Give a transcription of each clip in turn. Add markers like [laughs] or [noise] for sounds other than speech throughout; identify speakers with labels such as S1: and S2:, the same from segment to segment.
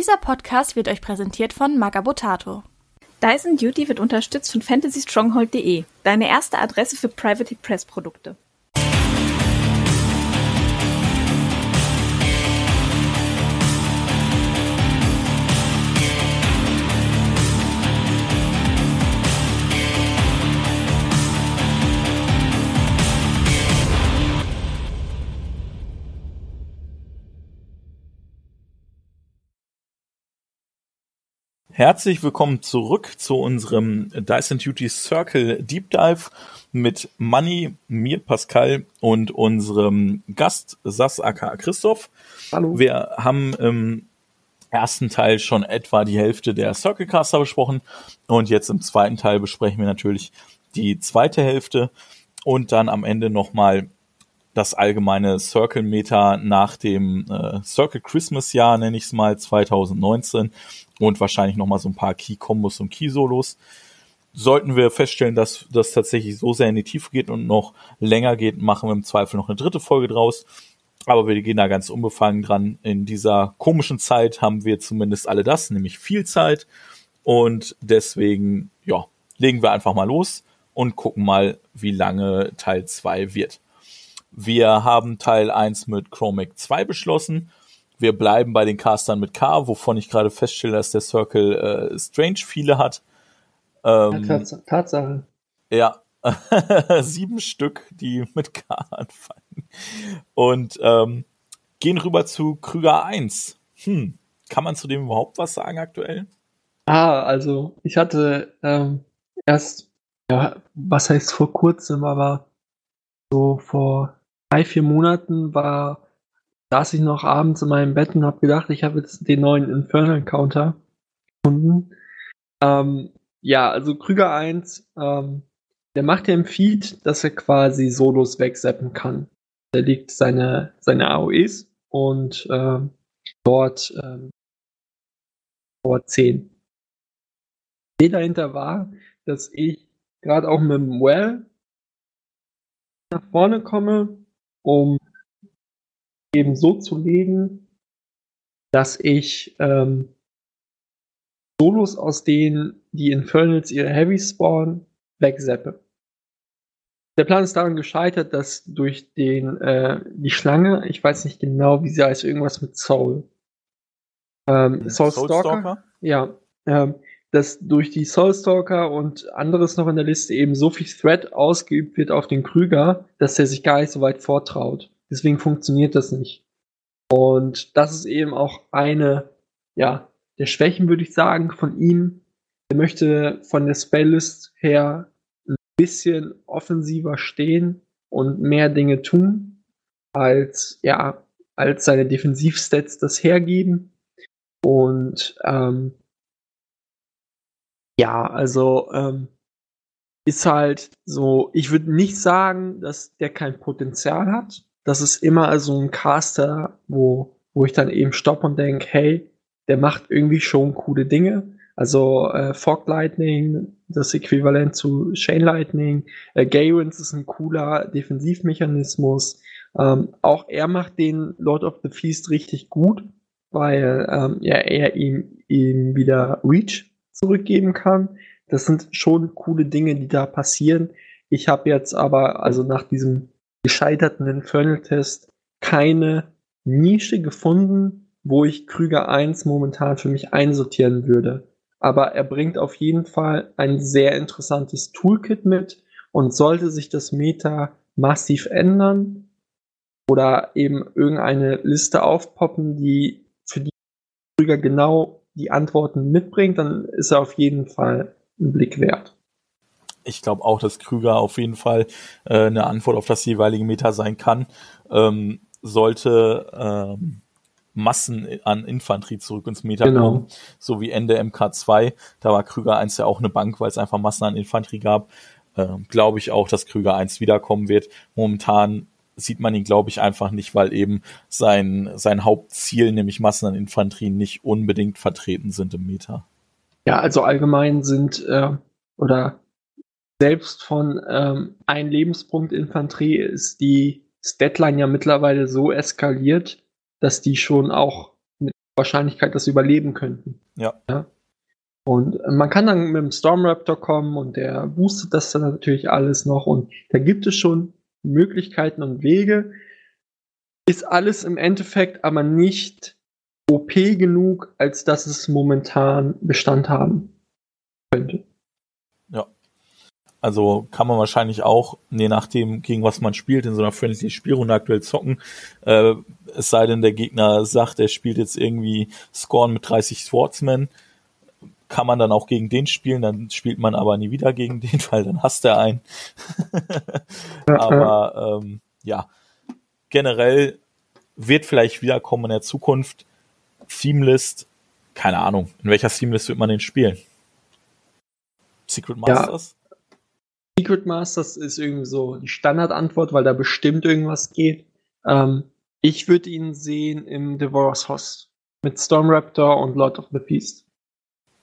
S1: Dieser Podcast wird euch präsentiert von Magabotato.
S2: Dyson Duty wird unterstützt von fantasystronghold.de, deine erste Adresse für Private Press Produkte.
S3: Herzlich willkommen zurück zu unserem Dyson Duty Circle Deep Dive mit Manny, mir Pascal und unserem Gast Sas aka Christoph. Hallo. Wir haben im ersten Teil schon etwa die Hälfte der Circle Caster besprochen und jetzt im zweiten Teil besprechen wir natürlich die zweite Hälfte und dann am Ende nochmal das allgemeine Circle Meta nach dem äh, Circle Christmas Jahr, nenne ich es mal, 2019 und wahrscheinlich nochmal so ein paar Key Kombos und Key Solos. Sollten wir feststellen, dass das tatsächlich so sehr in die Tiefe geht und noch länger geht, machen wir im Zweifel noch eine dritte Folge draus. Aber wir gehen da ganz unbefangen dran. In dieser komischen Zeit haben wir zumindest alle das, nämlich viel Zeit. Und deswegen, ja, legen wir einfach mal los und gucken mal, wie lange Teil 2 wird. Wir haben Teil 1 mit Chromic 2 beschlossen. Wir bleiben bei den Castern mit K, wovon ich gerade feststelle, dass der Circle äh, Strange viele hat.
S4: Ähm, ja, Tatsache.
S3: Ja, [laughs] sieben Stück, die mit K [laughs] anfangen. Und ähm, gehen rüber zu Krüger 1. Hm, kann man zu dem überhaupt was sagen aktuell?
S4: Ah, also ich hatte ähm, erst, ja, was heißt vor kurzem, aber so vor drei, vier Monaten war, saß ich noch abends in meinem Bett und habe gedacht, ich habe jetzt den neuen Infernal Counter gefunden. Ähm, ja, also Krüger 1, ähm, der macht ja im Feed, dass er quasi Solos wegseppen kann. Der legt seine, seine AOEs und äh, dort ähm, vor 10. Die dahinter war, dass ich gerade auch mit dem Well nach vorne komme um eben so zu legen, dass ich ähm, Solos, aus denen die Infernals ihre Heavy spawnen, wegseppe. Der Plan ist daran gescheitert, dass durch den, äh, die Schlange, ich weiß nicht genau, wie sie heißt, irgendwas mit Soul. Ähm, Soul, Soul Stalker? Stalker? Ja. Ähm, dass durch die Soulstalker und anderes noch in der Liste eben so viel Threat ausgeübt wird auf den Krüger, dass er sich gar nicht so weit vortraut. Deswegen funktioniert das nicht. Und das ist eben auch eine, ja, der Schwächen, würde ich sagen, von ihm. Er möchte von der Spelllist her ein bisschen offensiver stehen und mehr Dinge tun, als, ja, als seine Defensivstats das hergeben. Und ähm, ja, also ähm, ist halt so, ich würde nicht sagen, dass der kein Potenzial hat. Das ist immer so ein Caster, wo, wo ich dann eben stopp und denke, hey, der macht irgendwie schon coole Dinge. Also äh, Fog Lightning, das Äquivalent zu Chain Lightning. Äh, Gaywins ist ein cooler Defensivmechanismus. Ähm, auch er macht den Lord of the Feast richtig gut, weil ähm, ja, er ihm, ihm wieder Reach zurückgeben kann. Das sind schon coole Dinge, die da passieren. Ich habe jetzt aber, also nach diesem gescheiterten Infernal-Test, keine Nische gefunden, wo ich Krüger 1 momentan für mich einsortieren würde. Aber er bringt auf jeden Fall ein sehr interessantes Toolkit mit und sollte sich das Meta massiv ändern oder eben irgendeine Liste aufpoppen, die für die Krüger genau die Antworten mitbringt, dann ist er auf jeden Fall ein Blick wert.
S3: Ich glaube auch, dass Krüger auf jeden Fall äh, eine Antwort auf das jeweilige Meta sein kann. Ähm, sollte ähm, Massen an Infanterie zurück ins Meta genau. kommen, so wie Ende MK2. Da war Krüger 1 ja auch eine Bank, weil es einfach Massen an Infanterie gab. Ähm, glaube ich auch, dass Krüger 1 wiederkommen wird. Momentan sieht man ihn, glaube ich, einfach nicht, weil eben sein, sein Hauptziel, nämlich Massen an Infanterie, nicht unbedingt vertreten sind im Meta.
S4: Ja, also allgemein sind äh, oder selbst von ähm, ein Lebenspunkt Infanterie ist die Statline ja mittlerweile so eskaliert, dass die schon auch mit Wahrscheinlichkeit, sie überleben könnten.
S3: Ja.
S4: ja? Und man kann dann mit dem Storm Raptor kommen und der boostet das dann natürlich alles noch und da gibt es schon Möglichkeiten und Wege. Ist alles im Endeffekt aber nicht OP genug, als dass es momentan Bestand haben könnte.
S3: Ja. Also kann man wahrscheinlich auch, je nachdem, gegen was man spielt, in so einer friendly Spielrunde aktuell zocken. Äh, es sei denn, der Gegner sagt, er spielt jetzt irgendwie Scorn mit 30 Swordsmen kann man dann auch gegen den spielen, dann spielt man aber nie wieder gegen den, [laughs] weil dann hasst er einen. aber ähm, ja, generell wird vielleicht wiederkommen in der Zukunft. Themelist, keine Ahnung, in welcher Themelist wird man den spielen?
S4: Secret Masters? Ja. Secret Masters ist irgendwie so die Standardantwort, weil da bestimmt irgendwas geht. Ähm, ich würde ihn sehen im Devourer's Host mit Storm Raptor und Lord of the Beast.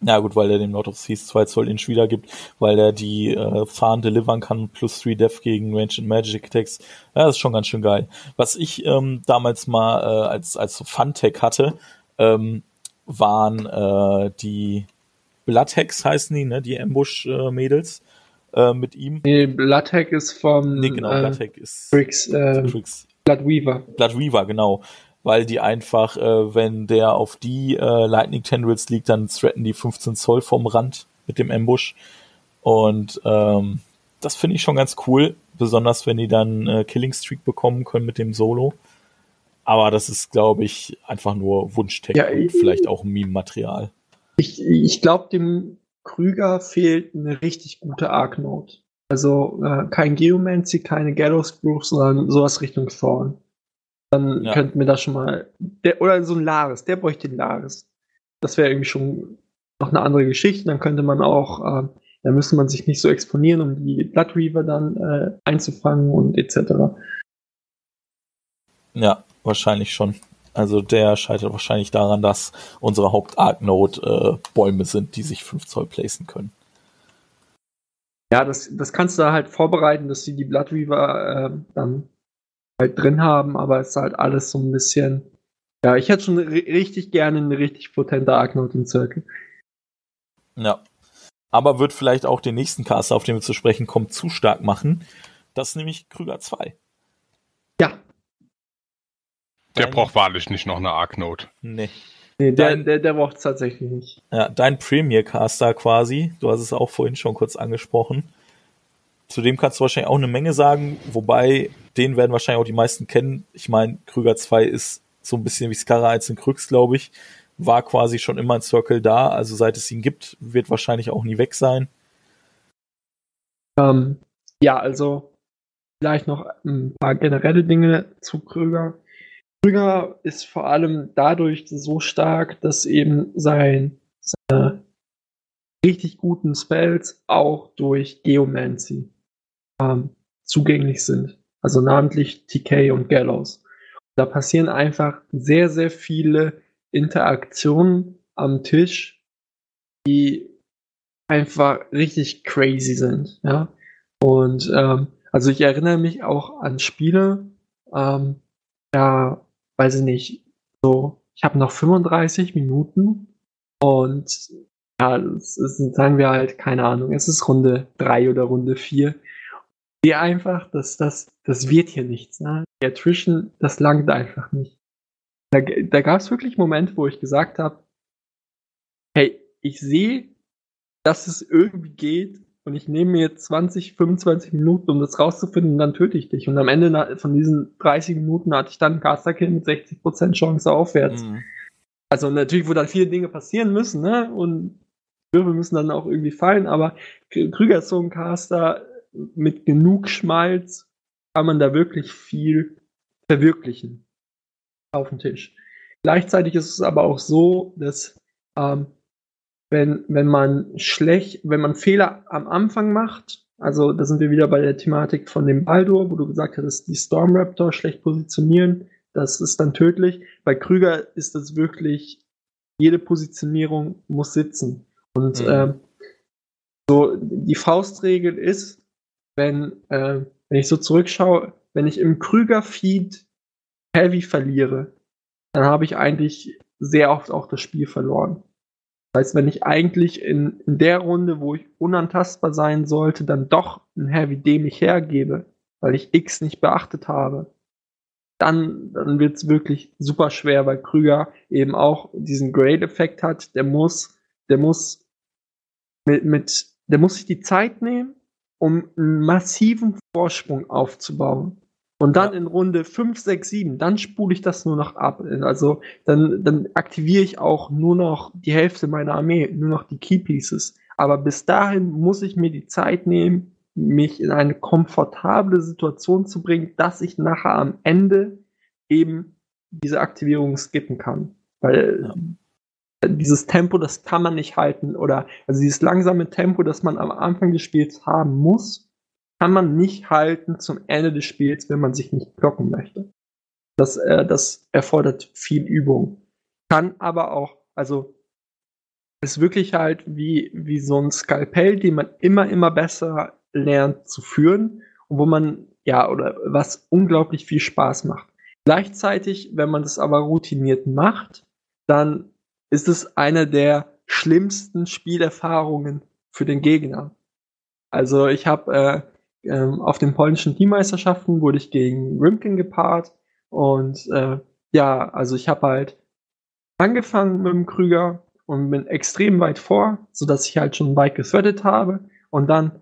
S3: Ja gut, weil er dem Lord of Seas 2 Zoll Inch wiedergibt, weil er die äh, Fahren delivern kann, plus 3 Def gegen Range and Magic Attacks. Ja, das ist schon ganz schön geil. Was ich ähm, damals mal äh, als, als Fun-Tech hatte, ähm, waren äh, die Bloodhacks heißen die, ne? Die Ambush-Mädels äh, mit ihm.
S4: Nee, Bloodhack ist vom
S3: Nee, genau, äh, Bloodhack ist
S4: Tricks, äh, Tricks. Bloodweaver.
S3: Bloodweaver, genau weil die einfach, äh, wenn der auf die äh, Lightning Tendrils liegt, dann threaten die 15 Zoll vom Rand mit dem Ambush. Und ähm, das finde ich schon ganz cool, besonders wenn die dann äh, Killing Streak bekommen können mit dem Solo. Aber das ist, glaube ich, einfach nur Wunschtech ja, und vielleicht auch Meme-Material.
S4: Ich, ich glaube, dem Krüger fehlt eine richtig gute Arc-Note. Also äh, kein Geomancy, keine Gallows Group, sondern sowas Richtung Thorn. Dann ja. könnten wir da schon mal. Der, oder so ein Laris, der bräuchte den Laris. Das wäre irgendwie schon noch eine andere Geschichte. Dann könnte man auch, äh, da müsste man sich nicht so exponieren, um die Blood Reaver dann äh, einzufangen und etc.
S3: Ja, wahrscheinlich schon. Also der scheitert wahrscheinlich daran, dass unsere Haupt-Arc-Node äh, Bäume sind, die sich 5 Zoll placen können.
S4: Ja, das, das kannst du da halt vorbereiten, dass sie die Blood Reaver äh, dann halt drin haben, aber es ist halt alles so ein bisschen. Ja, ich hätte schon richtig gerne eine richtig potente Arknote im Zirkel.
S3: Ja. Aber wird vielleicht auch den nächsten Caster, auf den wir zu sprechen kommen, zu stark machen. Das ist nämlich Krüger 2.
S5: Der dein, braucht wahrlich nicht noch eine Arknote.
S3: Nee.
S4: Nee, der, dein, der, der braucht es tatsächlich nicht.
S3: Ja, dein Premier Caster quasi, du hast es auch vorhin schon kurz angesprochen. Zu dem kannst du wahrscheinlich auch eine Menge sagen, wobei den werden wahrscheinlich auch die meisten kennen. Ich meine, Krüger 2 ist so ein bisschen wie Skara 1 in Krüx, glaube ich. War quasi schon immer ein Circle da, also seit es ihn gibt, wird wahrscheinlich auch nie weg sein.
S4: Ähm, ja, also vielleicht noch ein paar generelle Dinge zu Krüger. Krüger ist vor allem dadurch so stark, dass eben sein, seine richtig guten Spells auch durch Geomancy ähm, zugänglich sind. Also namentlich TK und Gallows. Da passieren einfach sehr, sehr viele Interaktionen am Tisch, die einfach richtig crazy sind. Ja? Und ähm, also ich erinnere mich auch an Spiele, ähm, ja, weiß ich nicht, so, ich habe noch 35 Minuten und ja, das ist, sagen wir halt, keine Ahnung, es ist Runde 3 oder Runde 4 sehe einfach, dass das, das wird hier nichts. Ne? Die Attrition, das langt einfach nicht. Da, da gab es wirklich Momente, wo ich gesagt habe, hey, ich sehe, dass es irgendwie geht und ich nehme mir 20, 25 Minuten, um das rauszufinden und dann töte ich dich. Und am Ende von diesen 30 Minuten hatte ich dann einen Caster-Kill mit 60% Chance aufwärts. Mhm. Also natürlich, wo dann viele Dinge passieren müssen, ne? Und Würfel müssen dann auch irgendwie fallen, aber Krüger ist so ein Caster, mit genug Schmalz kann man da wirklich viel verwirklichen auf dem Tisch. Gleichzeitig ist es aber auch so, dass ähm, wenn, wenn man schlecht, wenn man Fehler am Anfang macht, also da sind wir wieder bei der Thematik von dem Baldur, wo du gesagt hast, die Storm Raptor schlecht positionieren, das ist dann tödlich. Bei Krüger ist das wirklich, jede Positionierung muss sitzen. Und mhm. äh, so die Faustregel ist, wenn, äh, wenn ich so zurückschaue, wenn ich im Krüger-Feed Heavy verliere, dann habe ich eigentlich sehr oft auch das Spiel verloren. Heißt, wenn ich eigentlich in, in der Runde, wo ich unantastbar sein sollte, dann doch ein Heavy D mich hergebe, weil ich X nicht beachtet habe, dann, dann wird es wirklich super schwer, weil Krüger eben auch diesen Grade-Effekt hat. Der muss, der muss mit, mit, der muss sich die Zeit nehmen, um einen massiven Vorsprung aufzubauen. Und dann ja. in Runde 5, 6, 7, dann spule ich das nur noch ab. Also dann, dann aktiviere ich auch nur noch die Hälfte meiner Armee, nur noch die Key Pieces. Aber bis dahin muss ich mir die Zeit nehmen, mich in eine komfortable Situation zu bringen, dass ich nachher am Ende eben diese Aktivierung skippen kann. Weil ja. dieses Tempo, das kann man nicht halten. Oder also dieses langsame Tempo, das man am Anfang des Spiels haben muss, kann man nicht halten zum Ende des Spiels, wenn man sich nicht blocken möchte. Das, äh, das erfordert viel Übung. Kann aber auch, also ist wirklich halt wie, wie so ein Skalpell, den man immer, immer besser lernt zu führen und wo man, ja, oder was unglaublich viel Spaß macht. Gleichzeitig, wenn man das aber routiniert macht, dann ist es eine der schlimmsten Spielerfahrungen für den Gegner. Also ich habe äh, ähm, auf den polnischen Teammeisterschaften wurde ich gegen Rimkin gepaart und äh, ja, also ich habe halt angefangen mit dem Krüger und bin extrem weit vor, so dass ich halt schon weit gefördert habe und dann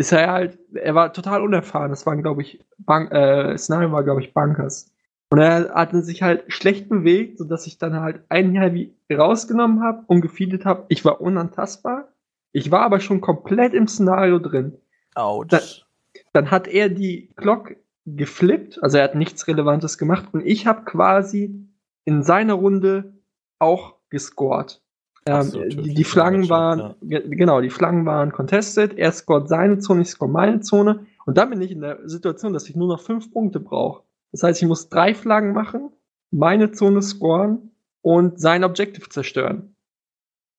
S4: ist er halt, er war total unerfahren. Das waren, glaube ich, Bank, äh, Szenario war, glaube ich, Bankers. Und er hatte sich halt schlecht bewegt, sodass ich dann halt ein Heavy rausgenommen habe und gefeedet habe. Ich war unantastbar. Ich war aber schon komplett im Szenario drin.
S3: Autsch.
S4: Dann, hat er die Glock geflippt, also er hat nichts Relevantes gemacht und ich habe quasi in seiner Runde auch gescored. Ähm, so, die, die Flaggen waren, ja. genau, die Flaggen waren contested. Er scored seine Zone, ich score meine Zone. Und dann bin ich in der Situation, dass ich nur noch fünf Punkte brauche. Das heißt, ich muss drei Flaggen machen, meine Zone scoren und sein Objective zerstören.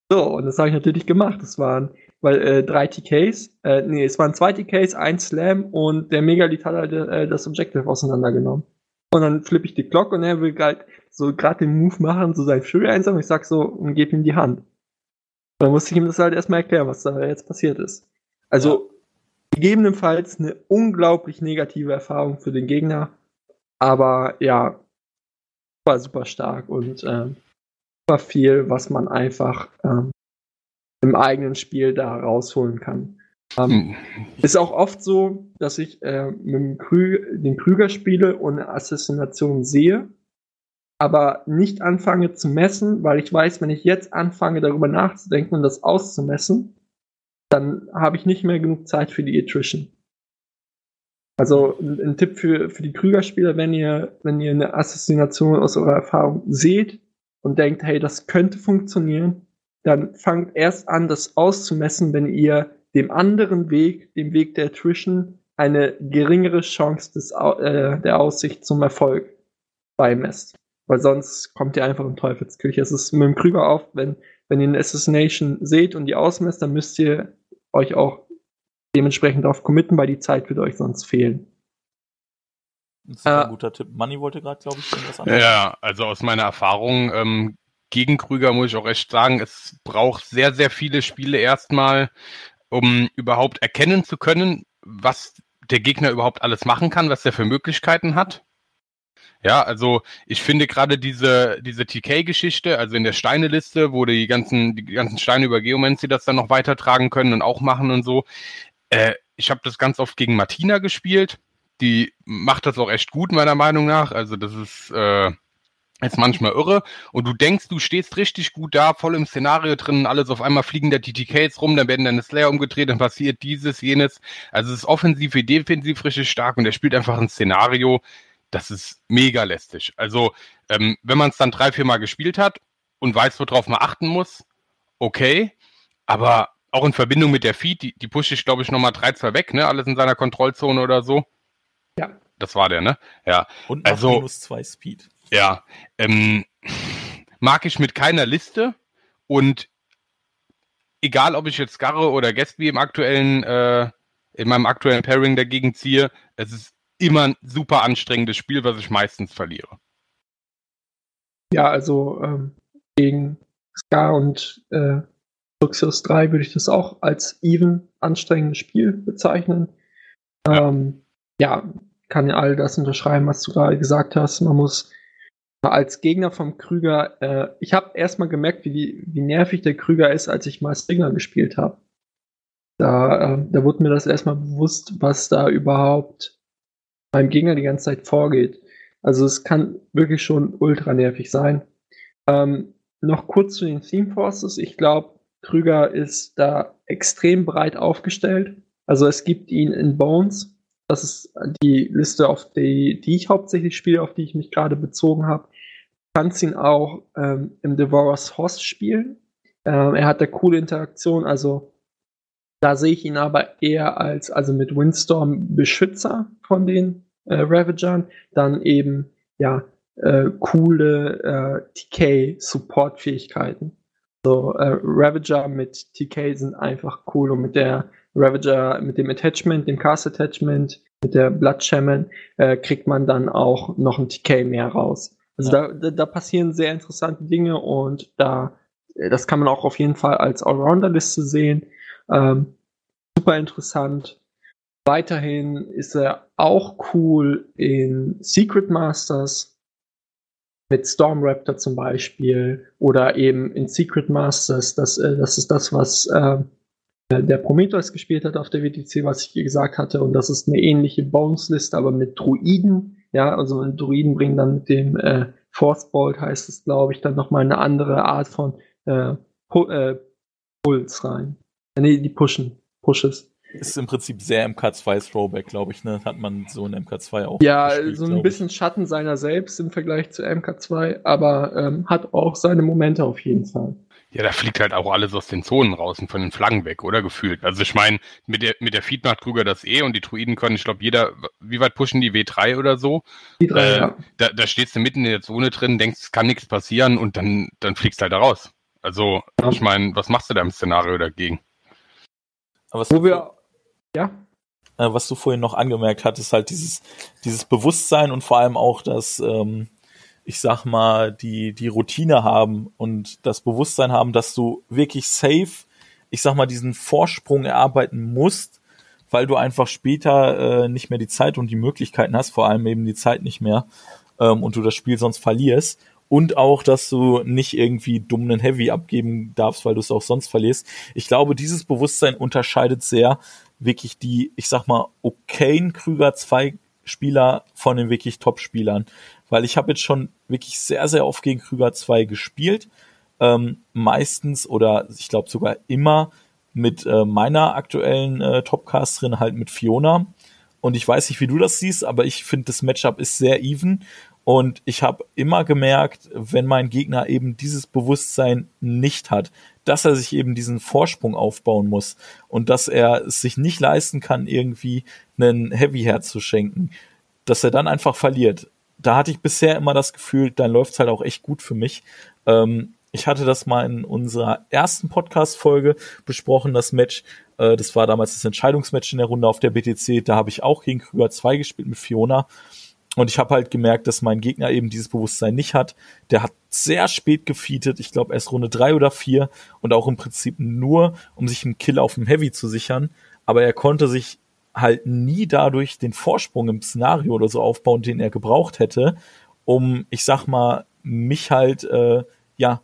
S4: So, und das habe ich natürlich gemacht. Das waren, weil äh, drei TKs, äh, nee, es waren zwei TKs, ein Slam und der Megalith hat halt äh, das Objective auseinandergenommen. Und dann flippe ich die Glock und er will halt so gerade den Move machen, so sein Fury einsammeln. Ich sag so und gebe ihm die Hand. dann musste ich ihm das halt erstmal erklären, was da jetzt passiert ist. Also ja. gegebenenfalls eine unglaublich negative Erfahrung für den Gegner. Aber ja, war super stark und ähm, super viel, was man einfach ähm, im eigenen Spiel da rausholen kann. Ähm, hm. Ist auch oft so, dass ich äh, mit dem Krü den Krüger spiele und eine Assassination sehe, aber nicht anfange zu messen, weil ich weiß, wenn ich jetzt anfange, darüber nachzudenken und das auszumessen, dann habe ich nicht mehr genug Zeit für die Attrition. Also ein, ein Tipp für, für die Krüger-Spieler, wenn ihr, wenn ihr eine Assassination aus eurer Erfahrung seht und denkt, hey, das könnte funktionieren, dann fangt erst an, das auszumessen, wenn ihr dem anderen Weg, dem Weg der Attrition, eine geringere Chance des, äh, der Aussicht zum Erfolg beimesst. Weil sonst kommt ihr einfach in Teufelsküche. Es ist mit dem Krüger auf, wenn, wenn ihr eine Assassination seht und die ausmesst, dann müsst ihr euch auch dementsprechend darauf committen, weil die Zeit wird euch sonst fehlen.
S3: Das ist ein äh, guter Tipp. Money wollte gerade, glaube ich,
S5: irgendwas anderes. Ja, also aus meiner Erfahrung ähm, gegen Krüger muss ich auch echt sagen, es braucht sehr, sehr viele Spiele erstmal, um überhaupt erkennen zu können, was der Gegner überhaupt alles machen kann, was er für Möglichkeiten hat. Ja, also ich finde gerade diese, diese TK-Geschichte, also in der Steineliste, wo die ganzen, die ganzen Steine über Geomancy das dann noch weitertragen können und auch machen und so. Äh, ich habe das ganz oft gegen Martina gespielt. Die macht das auch echt gut, meiner Meinung nach. Also das ist, äh, ist manchmal irre und du denkst, du stehst richtig gut da, voll im Szenario drin, alles auf einmal fliegen da die TKs rum, dann werden deine Slayer umgedreht, dann passiert dieses, jenes. Also es ist offensiv wie defensiv richtig stark und er spielt einfach ein Szenario, das ist mega lästig. Also ähm, wenn man es dann drei, vier Mal gespielt hat und weiß, worauf man achten muss, okay, aber auch in Verbindung mit der Feed, die, die pushe ich, glaube ich, nochmal drei, zwei weg, ne? Alles in seiner Kontrollzone oder so.
S4: Ja.
S5: Das war der, ne? Ja.
S3: Und also, minus zwei Speed.
S5: Ja, ähm, mag ich mit keiner Liste und egal, ob ich jetzt Garre oder Gatsby im aktuellen, äh, in meinem aktuellen Pairing dagegen ziehe, es ist immer ein super anstrengendes Spiel, was ich meistens verliere.
S4: Ja, also ähm, gegen Scar und äh, Luxus 3 würde ich das auch als even anstrengendes Spiel bezeichnen. Ja. Ähm, ja, kann ja all das unterschreiben, was du gerade gesagt hast. Man muss als Gegner vom Krüger, äh, ich habe erstmal gemerkt, wie, wie nervig der Krüger ist, als ich mal Stinger gespielt habe. Da, äh, da wurde mir das erstmal bewusst, was da überhaupt beim Gegner die ganze Zeit vorgeht. Also es kann wirklich schon ultra nervig sein. Ähm, noch kurz zu den Theme Forces. Ich glaube, Krüger ist da extrem breit aufgestellt. Also es gibt ihn in Bones. Das ist die Liste, auf die, die ich hauptsächlich spiele, auf die ich mich gerade bezogen habe. Kannst ihn auch ähm, im Devourer's Host spielen. Ähm, er hat da coole Interaktion, also da sehe ich ihn aber eher als, also mit Windstorm Beschützer von den äh, Ravagern, dann eben, ja, äh, coole äh, TK-Support-Fähigkeiten. So, äh, Ravager mit TK sind einfach cool und mit der Ravager, mit dem Attachment, dem Cast Attachment, mit der Blood Shaman, äh, kriegt man dann auch noch ein TK mehr raus. Also ja. da, da, passieren sehr interessante Dinge und da, äh, das kann man auch auf jeden Fall als Allrounder-Liste sehen. Ähm, super interessant. Weiterhin ist er auch cool in Secret Masters mit Storm Raptor zum Beispiel oder eben in Secret Masters. Das, äh, das ist das, was äh, der Prometheus gespielt hat auf der WTC, was ich gesagt hatte. Und das ist eine ähnliche Bones-Liste, aber mit Druiden. Ja, also Druiden bringen dann mit dem äh, Force Bolt, heißt es, glaube ich, dann nochmal eine andere Art von äh, Pu äh, Puls rein. Äh, nee, die pushen. Pushes.
S3: Ist im Prinzip sehr MK2 Throwback, glaube ich, ne? Hat man so in MK2 auch.
S4: Ja, gespielt, so ein bisschen ich. Schatten seiner selbst im Vergleich zu MK2, aber ähm, hat auch seine Momente auf jeden Fall.
S5: Ja, da fliegt halt auch alles aus den Zonen raus und von den Flaggen weg, oder? Gefühlt. Also ich meine, mit der, mit der Feed macht Krüger das eh und die Druiden können, ich glaube, jeder, wie weit pushen die W3 oder so? W3, äh, ja. Da, da stehst du mitten in der Zone drin, denkst, es kann nichts passieren und dann, dann fliegst du halt da raus. Also, ja. ich meine, was machst du da im Szenario dagegen?
S3: Aber Wo wir ja. Äh, was du vorhin noch angemerkt hattest, halt dieses, dieses Bewusstsein und vor allem auch das, ähm, ich sag mal, die, die Routine haben und das Bewusstsein haben, dass du wirklich safe, ich sag mal, diesen Vorsprung erarbeiten musst, weil du einfach später äh, nicht mehr die Zeit und die Möglichkeiten hast, vor allem eben die Zeit nicht mehr, ähm, und du das Spiel sonst verlierst und auch, dass du nicht irgendwie dumm einen Heavy abgeben darfst, weil du es auch sonst verlierst. Ich glaube, dieses Bewusstsein unterscheidet sehr wirklich die, ich sag mal, okayen Krüger 2 Spieler von den wirklich Top-Spielern. Weil ich habe jetzt schon wirklich sehr, sehr oft gegen Krüger 2 gespielt. Ähm, meistens oder ich glaube sogar immer mit äh, meiner aktuellen äh, Topcasterin halt mit Fiona. Und ich weiß nicht, wie du das siehst, aber ich finde, das Matchup ist sehr even und ich habe immer gemerkt, wenn mein Gegner eben dieses Bewusstsein nicht hat, dass er sich eben diesen Vorsprung aufbauen muss und dass er es sich nicht leisten kann, irgendwie einen Heavy herzuschenken, dass er dann einfach verliert. Da hatte ich bisher immer das Gefühl, dann läuft's halt auch echt gut für mich. Ähm, ich hatte das mal in unserer ersten Podcast-Folge besprochen, das Match. Äh, das war damals das Entscheidungsmatch in der Runde auf der BTC. Da habe ich auch gegen Krüger 2 gespielt mit Fiona. Und ich habe halt gemerkt, dass mein Gegner eben dieses Bewusstsein nicht hat. Der hat sehr spät gefeatet, ich glaube erst Runde drei oder vier und auch im Prinzip nur, um sich einen Kill auf dem Heavy zu sichern. Aber er konnte sich halt nie dadurch den Vorsprung im Szenario oder so aufbauen, den er gebraucht hätte, um, ich sag mal, mich halt, äh, ja,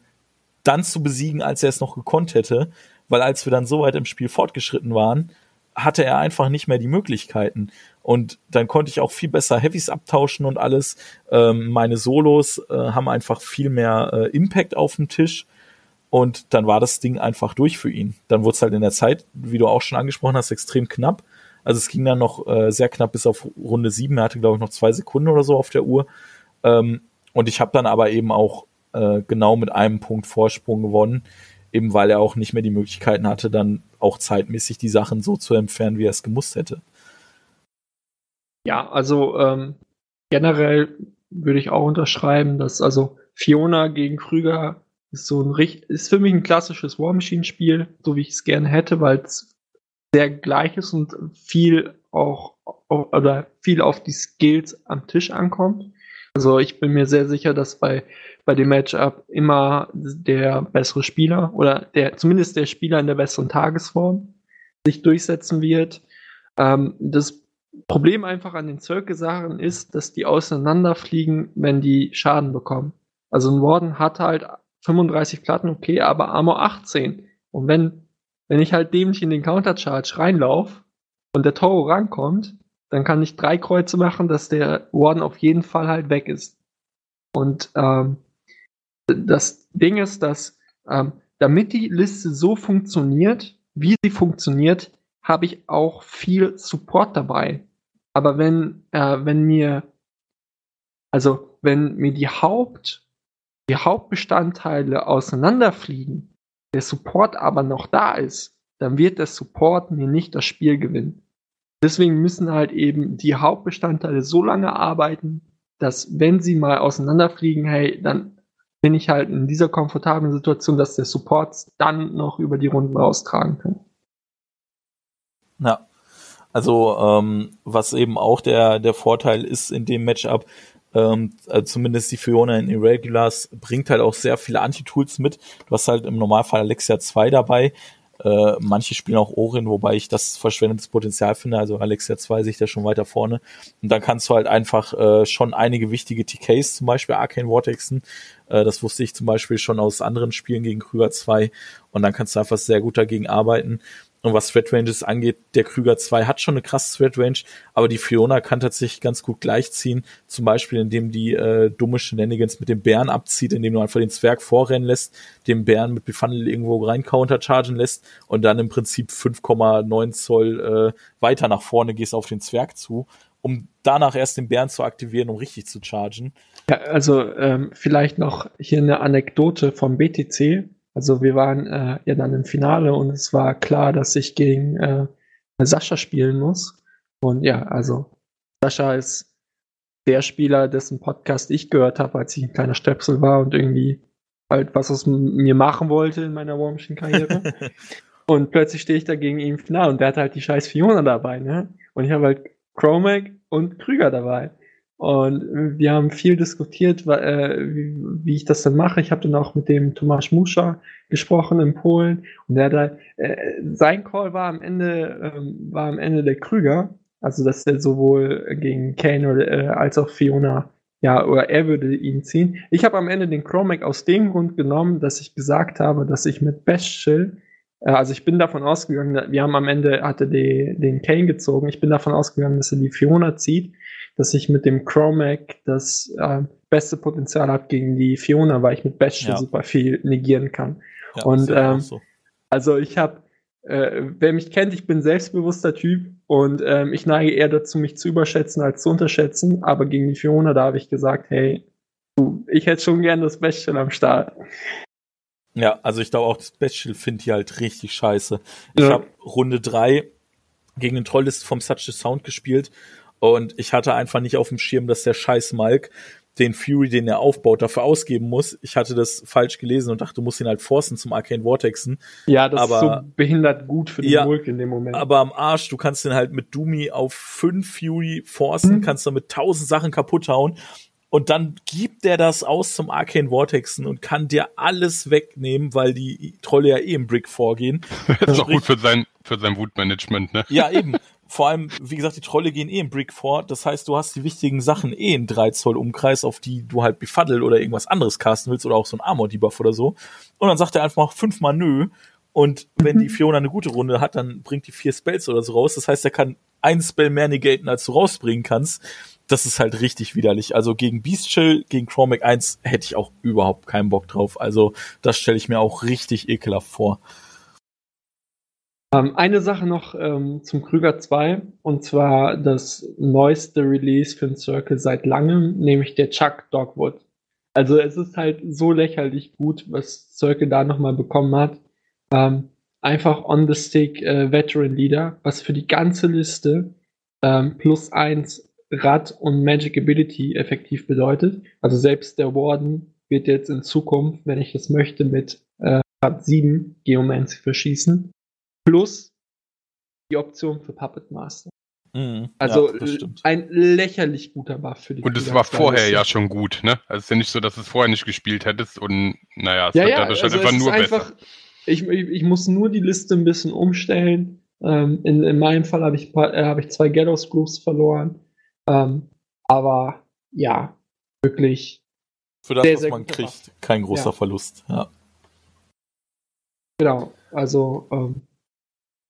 S3: dann zu besiegen, als er es noch gekonnt hätte. Weil als wir dann so weit im Spiel fortgeschritten waren, hatte er einfach nicht mehr die Möglichkeiten. Und dann konnte ich auch viel besser Heavys abtauschen und alles. Ähm, meine Solos äh, haben einfach viel mehr äh, Impact auf dem Tisch. Und dann war das Ding einfach durch für ihn. Dann wurde es halt in der Zeit, wie du auch schon angesprochen hast, extrem knapp. Also es ging dann noch äh, sehr knapp bis auf Runde sieben. Er hatte, glaube ich, noch zwei Sekunden oder so auf der Uhr. Ähm, und ich habe dann aber eben auch äh, genau mit einem Punkt Vorsprung gewonnen, eben weil er auch nicht mehr die Möglichkeiten hatte, dann auch zeitmäßig die Sachen so zu entfernen, wie er es gemusst hätte.
S4: Ja, also ähm, generell würde ich auch unterschreiben, dass also Fiona gegen Krüger ist so ein ist für mich ein klassisches War Machine Spiel, so wie ich es gerne hätte, weil es sehr gleich ist und viel auch oder viel auf die Skills am Tisch ankommt. Also ich bin mir sehr sicher, dass bei, bei dem Matchup immer der bessere Spieler oder der zumindest der Spieler in der besseren Tagesform sich durchsetzen wird. Ähm, das Problem einfach an den Circle-Sachen ist, dass die auseinanderfliegen, wenn die Schaden bekommen. Also ein Warden hat halt 35 Platten, okay, aber Armor 18. Und wenn, wenn ich halt dämlich in den Countercharge reinlaufe und der Toro rankommt, dann kann ich drei Kreuze machen, dass der Warden auf jeden Fall halt weg ist. Und ähm, das Ding ist, dass ähm, damit die Liste so funktioniert, wie sie funktioniert, habe ich auch viel Support dabei. Aber wenn, äh, wenn mir, also wenn mir die Haupt, die Hauptbestandteile auseinanderfliegen, der Support aber noch da ist, dann wird der Support mir nicht das Spiel gewinnen. Deswegen müssen halt eben die Hauptbestandteile so lange arbeiten, dass wenn sie mal auseinanderfliegen, hey, dann bin ich halt in dieser komfortablen Situation, dass der Support dann noch über die Runden raustragen kann.
S3: Ja. Also, ähm, was eben auch der, der Vorteil ist in dem Matchup, ähm, also zumindest die Fiona in Irregulars bringt halt auch sehr viele Anti-Tools mit. Du hast halt im Normalfall Alexia 2 dabei, äh, manche spielen auch Orin, wobei ich das verschwendetes Potenzial finde. Also Alexia 2 sich da schon weiter vorne. Und dann kannst du halt einfach äh, schon einige wichtige TKs, zum Beispiel Arcane Vortexen. Äh, das wusste ich zum Beispiel schon aus anderen Spielen gegen Krüger 2. Und dann kannst du einfach sehr gut dagegen arbeiten. Und was Threat Ranges angeht, der Krüger 2 hat schon eine krasse Threat Range, aber die Fiona kann tatsächlich ganz gut gleichziehen. Zum Beispiel, indem die äh, dumme Shenanigans mit dem Bären abzieht, indem du einfach den Zwerg vorrennen lässt, den Bären mit Befundel irgendwo rein counterchargen lässt und dann im Prinzip 5,9 Zoll äh, weiter nach vorne gehst auf den Zwerg zu, um danach erst den Bären zu aktivieren, um richtig zu chargen.
S4: Ja, also ähm, vielleicht noch hier eine Anekdote vom BTC also wir waren äh, ja dann im Finale und es war klar, dass ich gegen äh, Sascha spielen muss. Und ja, also Sascha ist der Spieler, dessen Podcast ich gehört habe, als ich ein kleiner Stöpsel war und irgendwie halt was aus mir machen wollte in meiner War Karriere. [laughs] und plötzlich stehe ich da gegen ihn im Finale und der hat halt die scheiß Fiona dabei, ne? Und ich habe halt Chromac und Krüger dabei. Und wir haben viel diskutiert, äh, wie, ich das dann mache. Ich habe dann auch mit dem Tomasz Muscha gesprochen in Polen und der hat äh, sein Call war am Ende ähm, war am Ende der Krüger, also dass er sowohl gegen Kane äh, als auch Fiona ja oder er würde ihn ziehen. Ich habe am Ende den Chromac aus dem Grund genommen, dass ich gesagt habe, dass ich mit Bestial also ich bin davon ausgegangen, wir haben am Ende hatte den Kane gezogen. Ich bin davon ausgegangen, dass er die Fiona zieht dass ich mit dem Chromac das äh, beste Potenzial habe gegen die Fiona, weil ich mit Bastion ja. super viel negieren kann. Ja, und ähm, so. also ich habe, äh, wer mich kennt, ich bin selbstbewusster Typ und ähm, ich neige eher dazu, mich zu überschätzen als zu unterschätzen. Aber gegen die Fiona, da habe ich gesagt, hey, du, ich hätte schon gern das Bastion am Start.
S3: Ja, also ich glaube auch, das Bestial finde ich halt richtig scheiße. Ich ja. habe Runde drei gegen den Trollist vom Such the Sound gespielt und ich hatte einfach nicht auf dem Schirm, dass der scheiß Malk den Fury, den er aufbaut, dafür ausgeben muss. Ich hatte das falsch gelesen und dachte, du musst ihn halt forcen zum Arcane Vortexen.
S4: Ja, das aber, ist so behindert gut für den ja, Mulk in dem Moment.
S3: Aber am Arsch, du kannst den halt mit Doomy auf fünf Fury forcen, hm. kannst damit tausend Sachen kaputt hauen. Und dann gibt der das aus zum Arcane Vortexen und kann dir alles wegnehmen, weil die Trolle ja eh im Brick vorgehen. [laughs]
S5: das ist auch gut für sein, für sein Wutmanagement, ne?
S3: Ja, eben. [laughs] vor allem, wie gesagt, die Trolle gehen eh im Brick vor. Das heißt, du hast die wichtigen Sachen eh in 3 Zoll Umkreis, auf die du halt Befuddle oder irgendwas anderes casten willst oder auch so ein Armor-Debuff oder so. Und dann sagt er einfach fünfmal nö. Und wenn mhm. die Fiona eine gute Runde hat, dann bringt die vier Spells oder so raus. Das heißt, er kann ein Spell mehr negaten, als du rausbringen kannst. Das ist halt richtig widerlich. Also gegen Beastchill, gegen Chromac 1 hätte ich auch überhaupt keinen Bock drauf. Also das stelle ich mir auch richtig ekelhaft vor.
S4: Ähm, eine Sache noch ähm, zum Krüger 2, und zwar das neueste Release für den Circle seit langem, nämlich der Chuck Dogwood. Also es ist halt so lächerlich gut, was Circle da nochmal bekommen hat. Ähm, einfach on the stick äh, Veteran Leader, was für die ganze Liste ähm, plus eins Rad und Magic Ability effektiv bedeutet. Also selbst der Warden wird jetzt in Zukunft, wenn ich das möchte, mit äh, Rad 7 Geomancy verschießen plus die Option für Puppet Master.
S3: Mhm.
S4: Also
S3: ja,
S4: ein lächerlich guter Buff für die
S5: Und es war
S4: 2
S5: vorher ja schon gut, ne? Also es ist ja nicht so, dass du es vorher nicht gespielt hättest und naja, es
S4: Ja,
S5: wird
S4: ja,
S5: dadurch
S4: also
S5: halt einfach
S4: es ist
S5: nur
S4: einfach,
S5: besser.
S4: ich, ich, ich muss nur die Liste ein bisschen umstellen. Ähm, in, in meinem Fall habe ich, äh, hab ich zwei Gallows Groups verloren. Ähm, aber ja, wirklich,
S3: Für das,
S4: sehr,
S3: was
S4: sehr
S3: man kriegt, kein großer
S4: Ja.
S3: Verlust. Ja.
S4: genau. Also ähm,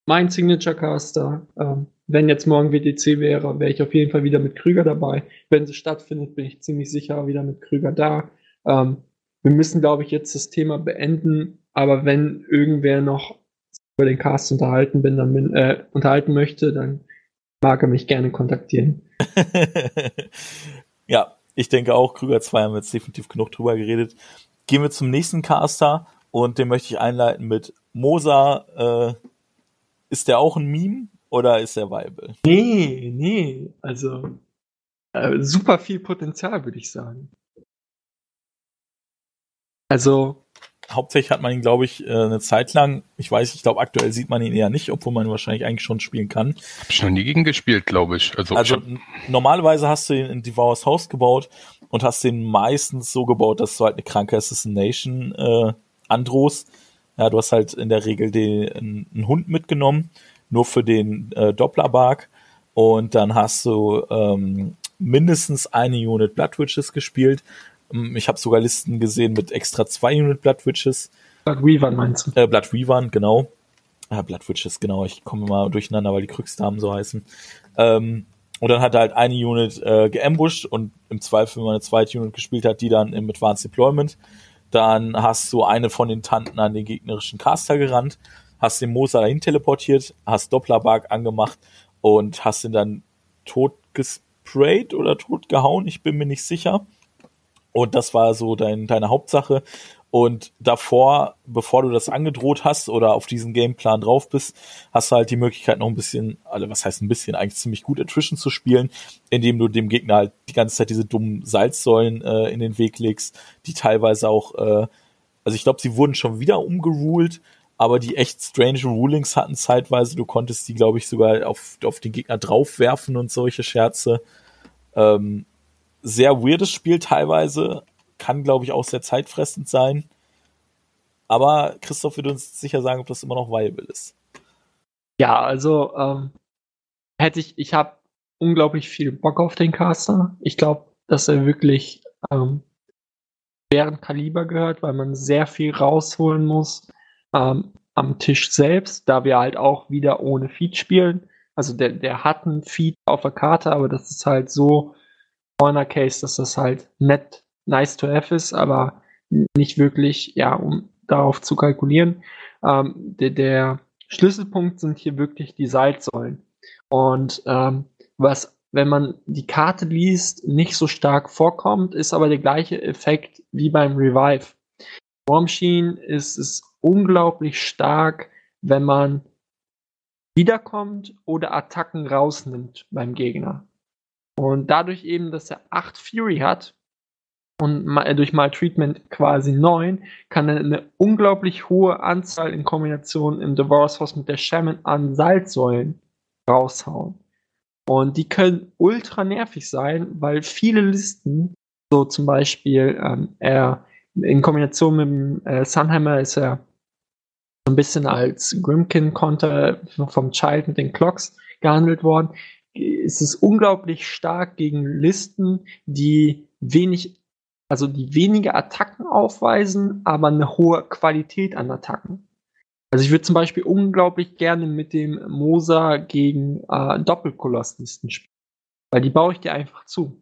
S4: mein Signature Caster, ähm, wenn jetzt morgen WTC wäre, wäre ich auf jeden Fall wieder mit Krüger dabei. Wenn sie stattfindet, bin ich ziemlich sicher wieder mit Krüger da. Ähm, wir müssen, glaube ich, jetzt das Thema beenden. Aber wenn irgendwer noch über den Cast unterhalten bin, dann bin, äh, unterhalten möchte, dann mag er mich gerne kontaktieren. [laughs]
S3: ja, ich denke auch, Krüger 2 haben wir jetzt definitiv genug drüber geredet. Gehen wir zum nächsten Caster und den möchte ich einleiten mit Mosa. Äh, ist der auch ein Meme oder ist er viable?
S4: Nee, nee, also äh, super viel Potenzial, würde ich sagen. Also,
S3: Hauptsächlich hat man ihn, glaube ich, äh, eine Zeit lang, ich weiß, ich glaube, aktuell sieht man ihn eher nicht, obwohl man ihn wahrscheinlich eigentlich schon spielen kann.
S5: Hab ich noch nie gegen gespielt, glaube ich. Also,
S3: Also
S5: ich
S3: normalerweise hast du ihn in Devour's Haus gebaut und hast den meistens so gebaut, dass du halt eine kranke Assassination äh, androhst. Ja, du hast halt in der Regel den, einen Hund mitgenommen, nur für den äh, Dopplerbark. Und dann hast du ähm, mindestens eine Unit Blood Witches gespielt. Ähm, Ich habe sogar Listen gesehen mit extra zwei Unit Blood Witches.
S4: Blood Weaver meinst du?
S3: Äh, Blood Reavern, genau. Äh, Blood Witches, genau. Ich komme immer durcheinander, weil die Krüxdamen so heißen. Ähm, und dann hat er halt eine Unit äh, geambusht und im Zweifel, wenn man eine zweite Unit gespielt hat, die dann im Advanced Deployment. Dann hast du eine von den Tanten an den gegnerischen Caster gerannt, hast den Moser dahin teleportiert, hast Dopplerbark angemacht und hast ihn dann tot gesprayt oder tot gehauen, ich bin mir nicht sicher. Und das war so dein, deine Hauptsache. Und davor, bevor du das angedroht hast oder auf diesen Gameplan drauf bist, hast du halt die Möglichkeit noch ein bisschen, also was heißt ein bisschen, eigentlich ziemlich gut Attrition zu spielen, indem du dem Gegner halt die ganze Zeit diese dummen Salzsäulen äh, in den Weg legst, die teilweise auch, äh, also ich glaube, sie wurden schon wieder umgeruled, aber die echt strange Rulings hatten zeitweise, du konntest die, glaube ich, sogar auf, auf den Gegner draufwerfen und solche Scherze. Ähm, sehr weirdes Spiel teilweise, kann, glaube ich, auch sehr zeitfressend sein. Aber Christoph wird uns sicher sagen, ob das immer noch viable ist.
S4: Ja, also ähm, hätte ich, ich habe unglaublich viel Bock auf den Caster. Ich glaube, dass er wirklich ähm, deren Kaliber gehört, weil man sehr viel rausholen muss ähm, am Tisch selbst, da wir halt auch wieder ohne Feed spielen. Also der, der hat einen Feed auf der Karte, aber das ist halt so Corner Case, dass das halt nett, nice to have ist, aber nicht wirklich, ja, um darauf zu kalkulieren. Ähm, der, der Schlüsselpunkt sind hier wirklich die Salzsäulen. Und ähm, was, wenn man die Karte liest, nicht so stark vorkommt, ist aber der gleiche Effekt wie beim Revive. Machine ist es unglaublich stark, wenn man wiederkommt oder Attacken rausnimmt beim Gegner. Und dadurch eben, dass er 8 Fury hat und ma- durch Maltreatment quasi 9, kann er eine unglaublich hohe Anzahl in Kombination im Devour's House mit der Shaman an Salzsäulen raushauen. Und die können ultra nervig sein, weil viele Listen, so zum Beispiel, ähm, er in Kombination mit dem äh, Sunhammer ist er so ein bisschen als Grimkin-Konter vom Child mit den Clocks gehandelt worden. Es ist unglaublich stark gegen Listen, die wenig, also die wenige Attacken aufweisen, aber eine hohe Qualität an Attacken. Also ich würde zum Beispiel unglaublich gerne mit dem Mosa gegen äh, Doppelkolosslisten spielen. Weil die baue ich dir einfach zu.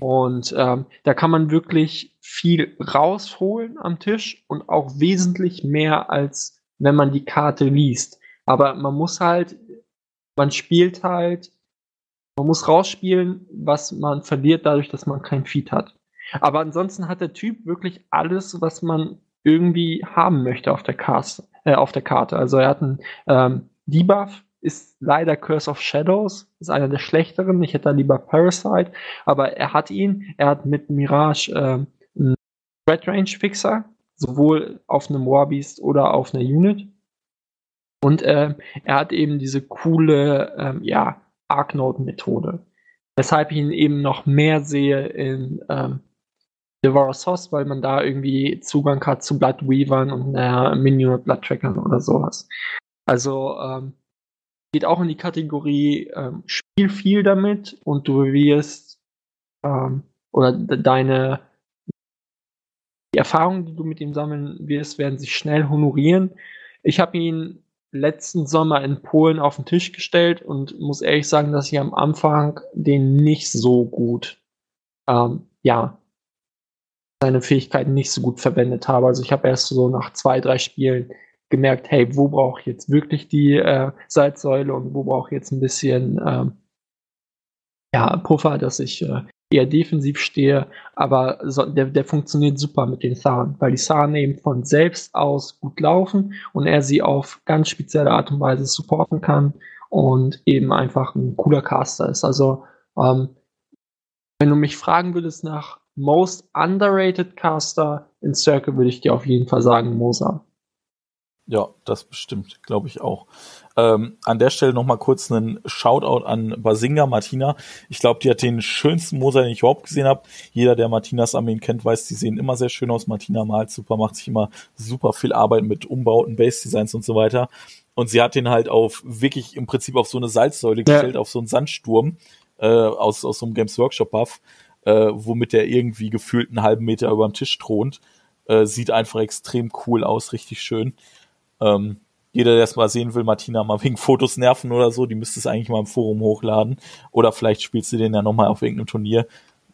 S4: Und ähm, da kann man wirklich viel rausholen am Tisch und auch wesentlich mehr, als wenn man die Karte liest. Aber man muss halt, man spielt halt, man muss rausspielen, was man verliert, dadurch, dass man kein Feed hat. Aber ansonsten hat der Typ wirklich alles, was man irgendwie haben möchte auf der, Cast, äh, auf der Karte. Also er hat einen ähm, Debuff, ist leider Curse of Shadows, ist einer der schlechteren. Ich hätte da lieber Parasite, aber er hat ihn. Er hat mit Mirage ähm, einen Red Range Fixer, sowohl auf einem Warbeast oder auf einer Unit. Und ähm, er hat eben diese coole, ähm, ja, Arknoten-Methode. Weshalb ich ihn eben noch mehr sehe in ähm, Devourer's Host, weil man da irgendwie Zugang hat zu Bloodweavern und äh, Minion Blood Trackern oder sowas. Also ähm, geht auch in die Kategorie ähm, Spiel viel damit und du wirst ähm, oder deine die Erfahrungen, die du mit ihm sammeln wirst, werden sich schnell honorieren. Ich habe ihn letzten Sommer in Polen auf den Tisch gestellt und muss ehrlich sagen, dass ich am Anfang den nicht so gut, ähm, ja, seine Fähigkeiten nicht so gut verwendet habe. Also ich habe erst so nach zwei, drei Spielen gemerkt, hey, wo brauche ich jetzt wirklich die äh, Salzsäule und wo brauche ich jetzt ein bisschen ähm, ja, Puffer, dass ich äh, eher defensiv stehe, aber so, der, der funktioniert super mit den Zahn, weil die Zahn eben von selbst aus gut laufen und er sie auf ganz spezielle Art und Weise supporten kann und eben einfach ein cooler Caster ist. Also ähm, wenn du mich fragen würdest nach Most Underrated Caster in Circle, würde ich dir auf jeden Fall sagen Mosa.
S3: Ja, das bestimmt, glaube ich auch. Ähm, an der Stelle nochmal kurz einen Shoutout an Basinga Martina. Ich glaube, die hat den schönsten Moser, den ich überhaupt gesehen habe. Jeder, der Martinas Armeen kennt, weiß, die sehen immer sehr schön aus. Martina malt super, macht sich immer super viel Arbeit mit Umbauten, Base-Designs und so weiter. Und sie hat den halt auf wirklich im Prinzip auf so eine Salzsäule ja. gestellt, auf so einen Sandsturm äh, aus, aus so einem Games Workshop-Buff, äh, womit der irgendwie gefühlt einen halben Meter über dem Tisch thront. Äh, sieht einfach extrem cool aus, richtig schön. Ähm, jeder, der es mal sehen will, Martina mal wegen Fotos nerven oder so, die müsste es eigentlich mal im Forum hochladen. Oder vielleicht spielst du den ja nochmal auf irgendeinem Turnier.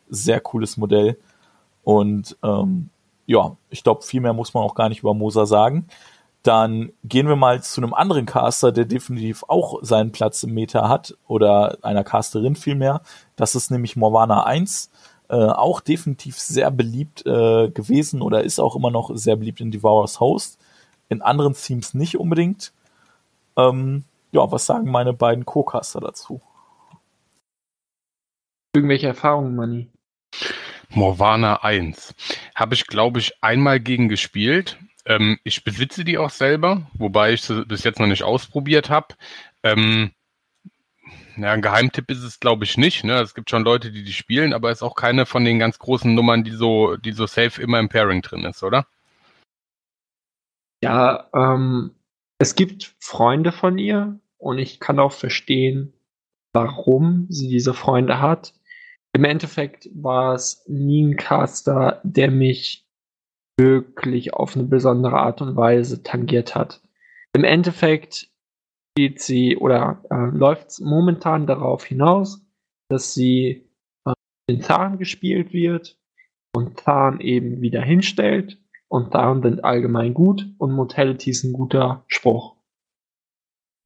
S3: Sehr cooles Modell. Und ähm, ja, ich glaube, viel mehr muss man auch gar nicht über Moser sagen. Dann gehen wir mal zu einem anderen Caster, der definitiv auch seinen Platz im Meta hat, oder einer Casterin vielmehr. Das ist nämlich Morvana 1. Äh, auch definitiv sehr beliebt äh, gewesen oder ist auch immer noch sehr beliebt in Devourer's Host in anderen Teams nicht unbedingt. Ähm, ja, was sagen meine beiden Co-Caster dazu?
S4: Irgendwelche Erfahrungen, Manni?
S5: Morvana 1. Habe ich, glaube ich, einmal gegen gespielt. Ähm, ich besitze die auch selber, wobei ich sie bis jetzt noch nicht ausprobiert habe. Ähm, ja, ein Geheimtipp ist es, glaube ich, nicht. Ne? Es gibt schon Leute, die die spielen, aber ist auch keine von den ganz großen Nummern, die so, die so safe immer im Pairing drin ist, oder?
S4: Ja, ähm, es gibt Freunde von ihr und ich kann auch verstehen, warum sie diese Freunde hat. Im Endeffekt war es nie ein Caster, der mich wirklich auf eine besondere Art und Weise tangiert hat. Im Endeffekt spielt sie oder äh, läuft momentan darauf hinaus, dass sie äh, in Zahn gespielt wird und Zahn eben wieder hinstellt und Damen sind allgemein gut und Mortality ist ein guter Spruch.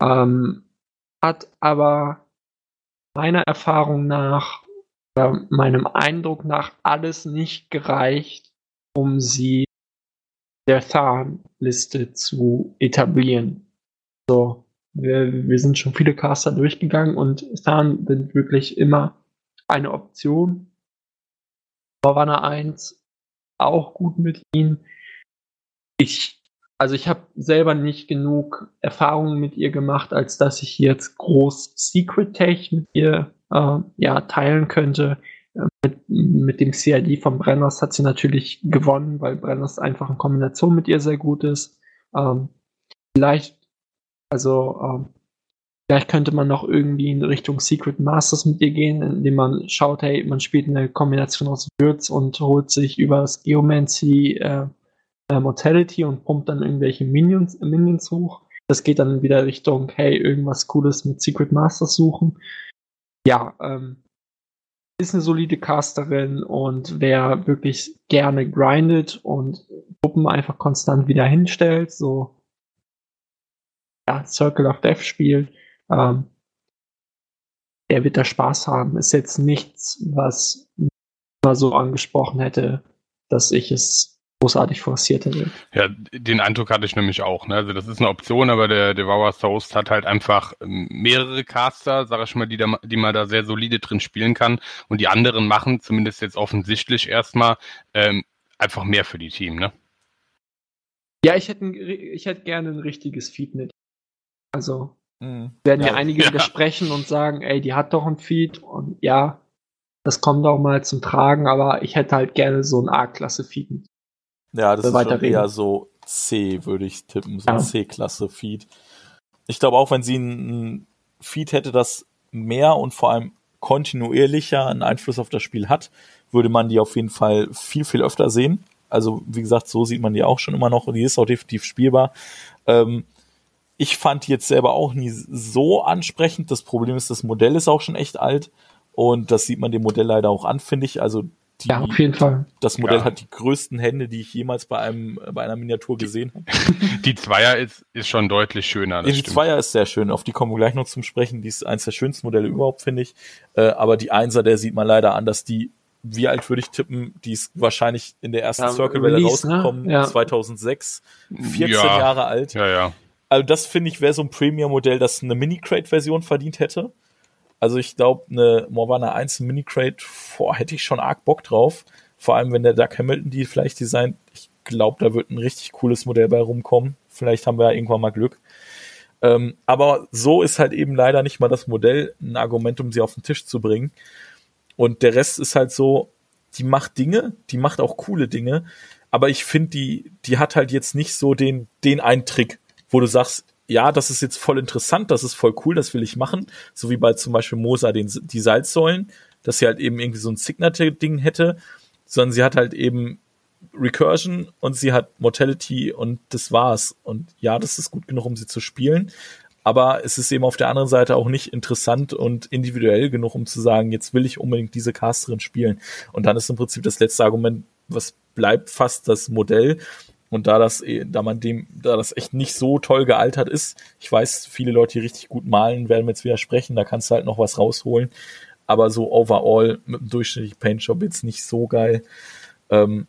S4: Ähm, hat aber meiner Erfahrung nach, oder meinem Eindruck nach, alles nicht gereicht, um sie der Than-Liste zu etablieren. So, wir, wir sind schon viele Caster durchgegangen und Than sind wirklich immer eine Option. Morwana 1 auch gut mit ihnen ich, also ich habe selber nicht genug Erfahrungen mit ihr gemacht, als dass ich jetzt groß Secret Tech mit ihr äh, ja, teilen könnte. Mit, mit dem CID von Brenners hat sie natürlich gewonnen, weil Brenners einfach in Kombination mit ihr sehr gut ist. Ähm, vielleicht, also ähm, Vielleicht könnte man noch irgendwie in Richtung Secret Masters mit ihr gehen, indem man schaut, hey, man spielt eine Kombination aus Würz und holt sich über das Geomancy äh, äh, Mortality und pumpt dann irgendwelche Minions, Minions hoch. Das geht dann wieder Richtung, hey, irgendwas Cooles mit Secret Masters suchen. Ja, ähm, ist eine solide Casterin und wer wirklich gerne grindet und Puppen einfach konstant wieder hinstellt, so ja, Circle of Death spielt, ähm, der wird da Spaß haben. Ist jetzt nichts, was mal so angesprochen hätte, dass ich es großartig forciert hätte.
S5: Ja, den Eindruck hatte ich nämlich auch. Ne? Also das ist eine Option, aber der Devour Toast hat halt einfach ähm, mehrere Caster, sag ich mal, die, da, die man da sehr solide drin spielen kann. Und die anderen machen, zumindest jetzt offensichtlich erstmal, ähm, einfach mehr für die Team, ne?
S4: Ja, ich hätte, ich hätte gerne ein richtiges Feed mit. Also Mhm. Werden ja, ja einige
S5: ja.
S4: widersprechen und sagen, ey, die hat doch ein Feed und ja, das kommt auch mal zum Tragen, aber ich hätte halt gerne so ein A-Klasse-Feed.
S3: Ja, das ist schon eher so C, würde ich tippen, so ein C-Klasse-Feed. Ich glaube auch, wenn sie ein Feed hätte, das mehr und vor allem kontinuierlicher einen Einfluss auf das Spiel hat, würde man die auf jeden Fall viel, viel öfter sehen. Also, wie gesagt, so sieht man die auch schon immer noch und die ist auch definitiv spielbar. Ähm, ich fand die jetzt selber auch nie so ansprechend. Das Problem ist, das Modell ist auch schon echt alt und das sieht man dem Modell leider auch an, finde ich. Also
S4: die, ja, auf jeden Fall.
S3: Das Modell ja. hat die größten Hände, die ich jemals bei einem bei einer Miniatur gesehen habe. [laughs]
S5: Die Zweier ist, ist schon deutlich schöner.
S3: die stimmt. Zweier ist sehr schön. Auf die kommen wir gleich noch zum Sprechen. Die ist eins der schönsten Modelle überhaupt, finde ich. Äh, aber die Einser, der sieht man leider an, dass die wie alt würde ich tippen? Die ist wahrscheinlich in der ersten ja, Circle-Welle ne? rausgekommen, ne? ja. 2006. 14 ja. Jahre alt.
S5: Ja, ja.
S3: Also das finde ich wäre so ein Premium-Modell, das eine Mini-Crate-Version verdient hätte. Also ich glaube, eine Morvana 1 Mini-Crate, boah, hätte ich schon arg Bock drauf. Vor allem, wenn der Doug Hamilton die vielleicht designt. Ich glaube, da wird ein richtig cooles Modell bei rumkommen. Vielleicht haben wir ja irgendwann mal Glück. Ähm, aber so ist halt eben leider nicht mal das Modell ein Argument, um sie auf den Tisch zu bringen. Und der Rest ist halt so, die macht Dinge, die macht auch coole Dinge, aber ich finde, die, die hat halt jetzt nicht so den, den einen Trick, wo du sagst, ja, das ist jetzt voll interessant, das ist voll cool, das will ich machen. So wie bei zum Beispiel Mosa den, die Salzsäulen, dass sie halt eben irgendwie so ein Signature-Ding hätte, sondern sie hat halt eben Recursion und sie hat Mortality und das war's. Und ja, das ist gut genug, um sie zu spielen aber es ist eben auf der anderen Seite auch nicht interessant und individuell genug, um zu sagen, jetzt will ich unbedingt diese Casterin spielen. Und dann ist im Prinzip das letzte Argument, was bleibt fast das Modell. Und da das, eh, da man dem, da das echt nicht so toll gealtert ist, ich weiß, viele Leute, die richtig gut malen, werden mir jetzt widersprechen, da kannst du halt noch was rausholen. Aber so overall mit dem durchschnittlichen Paintjob jetzt nicht so geil. Ähm,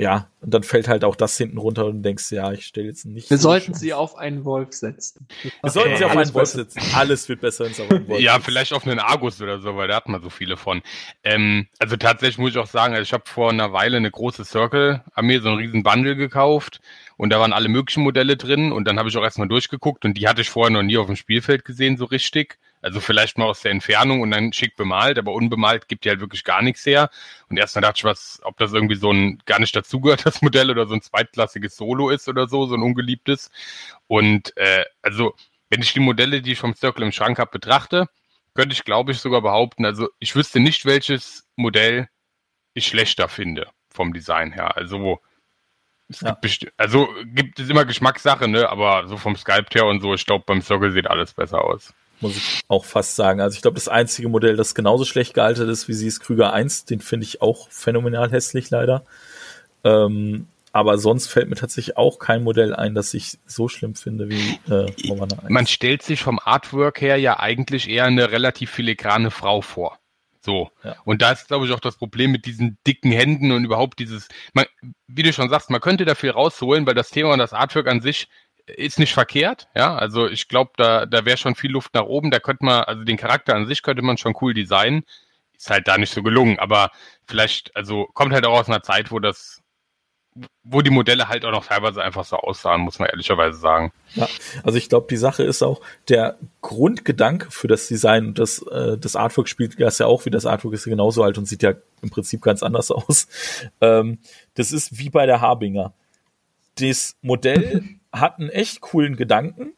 S3: ja, und dann fällt halt auch das hinten runter und denkst, ja, ich stelle jetzt nicht.
S4: Wir so sollten sie auf einen Wolf setzen.
S3: Wir sollten sie auf einen Wolf setzen. Alles wird besser, wenn es auf einen
S5: Wolf [laughs] Ja, vielleicht auf einen Argus oder so, weil da hat man so viele von. Ähm, also tatsächlich muss ich auch sagen, also ich habe vor einer Weile eine große Circle-Armee, so einen riesen Bundle gekauft und da waren alle möglichen Modelle drin und dann habe ich auch erstmal durchgeguckt und die hatte ich vorher noch nie auf dem Spielfeld gesehen, so richtig. Also vielleicht mal aus der Entfernung und dann schick bemalt, aber unbemalt gibt die halt wirklich gar nichts her. Und erstmal dachte ich, was, ob das irgendwie so ein gar nicht dazugehört, [laughs] das Modell, oder so ein zweitklassiges Solo ist oder so, so ein ungeliebtes. Und äh, also, wenn ich die Modelle, die ich vom Circle im Schrank habe, betrachte, könnte ich, glaube ich, sogar behaupten, also ich wüsste nicht, welches Modell ich schlechter finde vom Design her. Also es ja. gibt also gibt es immer Geschmackssache, ne? Aber so vom Skype her und so, ich glaube, beim Circle sieht alles besser aus
S3: muss ich auch fast sagen. Also ich glaube, das einzige Modell, das genauso schlecht gealtert ist wie sie ist Krüger 1, den finde ich auch phänomenal hässlich leider. Ähm, aber sonst fällt mir tatsächlich auch kein Modell ein, das ich so schlimm finde wie äh,
S5: Romana 1. Man stellt sich vom Artwork her ja eigentlich eher eine relativ filigrane Frau vor. So. Ja. Und da ist, glaube ich, auch das Problem mit diesen dicken Händen und überhaupt dieses, man, wie du schon sagst, man könnte da viel rausholen, weil das Thema und das Artwork an sich ist nicht verkehrt, ja. Also ich glaube, da, da wäre schon viel Luft nach oben. Da könnte man, also den Charakter an sich könnte man schon cool designen. Ist halt da nicht so gelungen, aber vielleicht, also kommt halt auch aus einer Zeit, wo das, wo die Modelle halt auch noch teilweise einfach so aussahen, muss man ehrlicherweise sagen.
S3: Ja, also ich glaube, die Sache ist auch, der Grundgedanke für das Design und das, äh, das Artwork spielt das ja auch, wie das Artwork ist genauso alt und sieht ja im Prinzip ganz anders aus. Ähm, das ist wie bei der Harbinger. Das Modell hat einen echt coolen Gedanken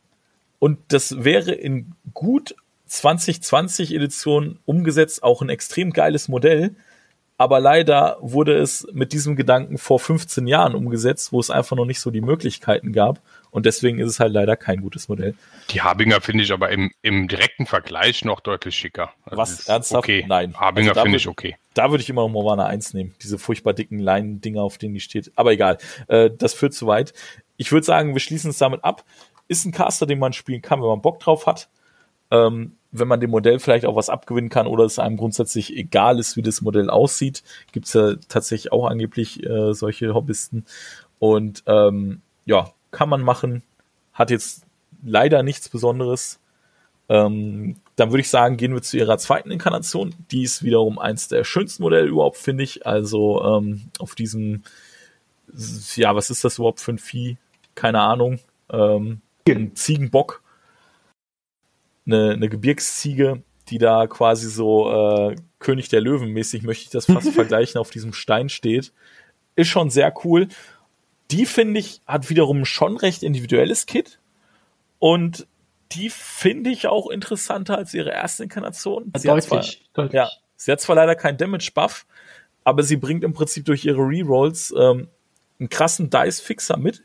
S3: und das wäre in gut 2020 Edition umgesetzt auch ein extrem geiles Modell. Aber leider wurde es mit diesem Gedanken vor 15 Jahren umgesetzt, wo es einfach noch nicht so die Möglichkeiten gab. Und deswegen ist es halt leider kein gutes Modell.
S5: Die Habinger finde ich aber im, im direkten Vergleich noch deutlich schicker.
S3: Also Was? Ernsthaft?
S5: Okay.
S3: Nein.
S5: Habinger also finde ich okay.
S3: Da würde ich immer noch Morwana 1 nehmen. Diese furchtbar dicken Leinen-Dinger, auf denen die steht. Aber egal. Äh, das führt zu weit ich würde sagen, wir schließen es damit ab. Ist ein Caster, den man spielen kann, wenn man Bock drauf hat. Ähm, wenn man dem Modell vielleicht auch was abgewinnen kann oder es einem grundsätzlich egal ist, wie das Modell aussieht, gibt es ja tatsächlich auch angeblich äh, solche Hobbyisten. Und ähm, ja, kann man machen. Hat jetzt leider nichts Besonderes. Ähm, dann würde ich sagen, gehen wir zu ihrer zweiten Inkarnation. Die ist wiederum eins der schönsten Modelle überhaupt, finde ich. Also ähm, auf diesem, ja, was ist das überhaupt für ein Vieh? keine Ahnung, ähm, ein Ziegenbock. eine, eine Gebirgsziege, die da quasi so äh, König der Löwen mäßig, möchte ich das fast [laughs] vergleichen, auf diesem Stein steht. Ist schon sehr cool. Die finde ich, hat wiederum schon recht individuelles Kit. Und die finde ich auch interessanter als ihre erste Inkarnation. Sie
S4: deutlich,
S3: zwar,
S4: deutlich.
S3: Ja, sie hat zwar leider keinen Damage-Buff, aber sie bringt im Prinzip durch ihre Rerolls ähm, einen krassen Dice-Fixer mit.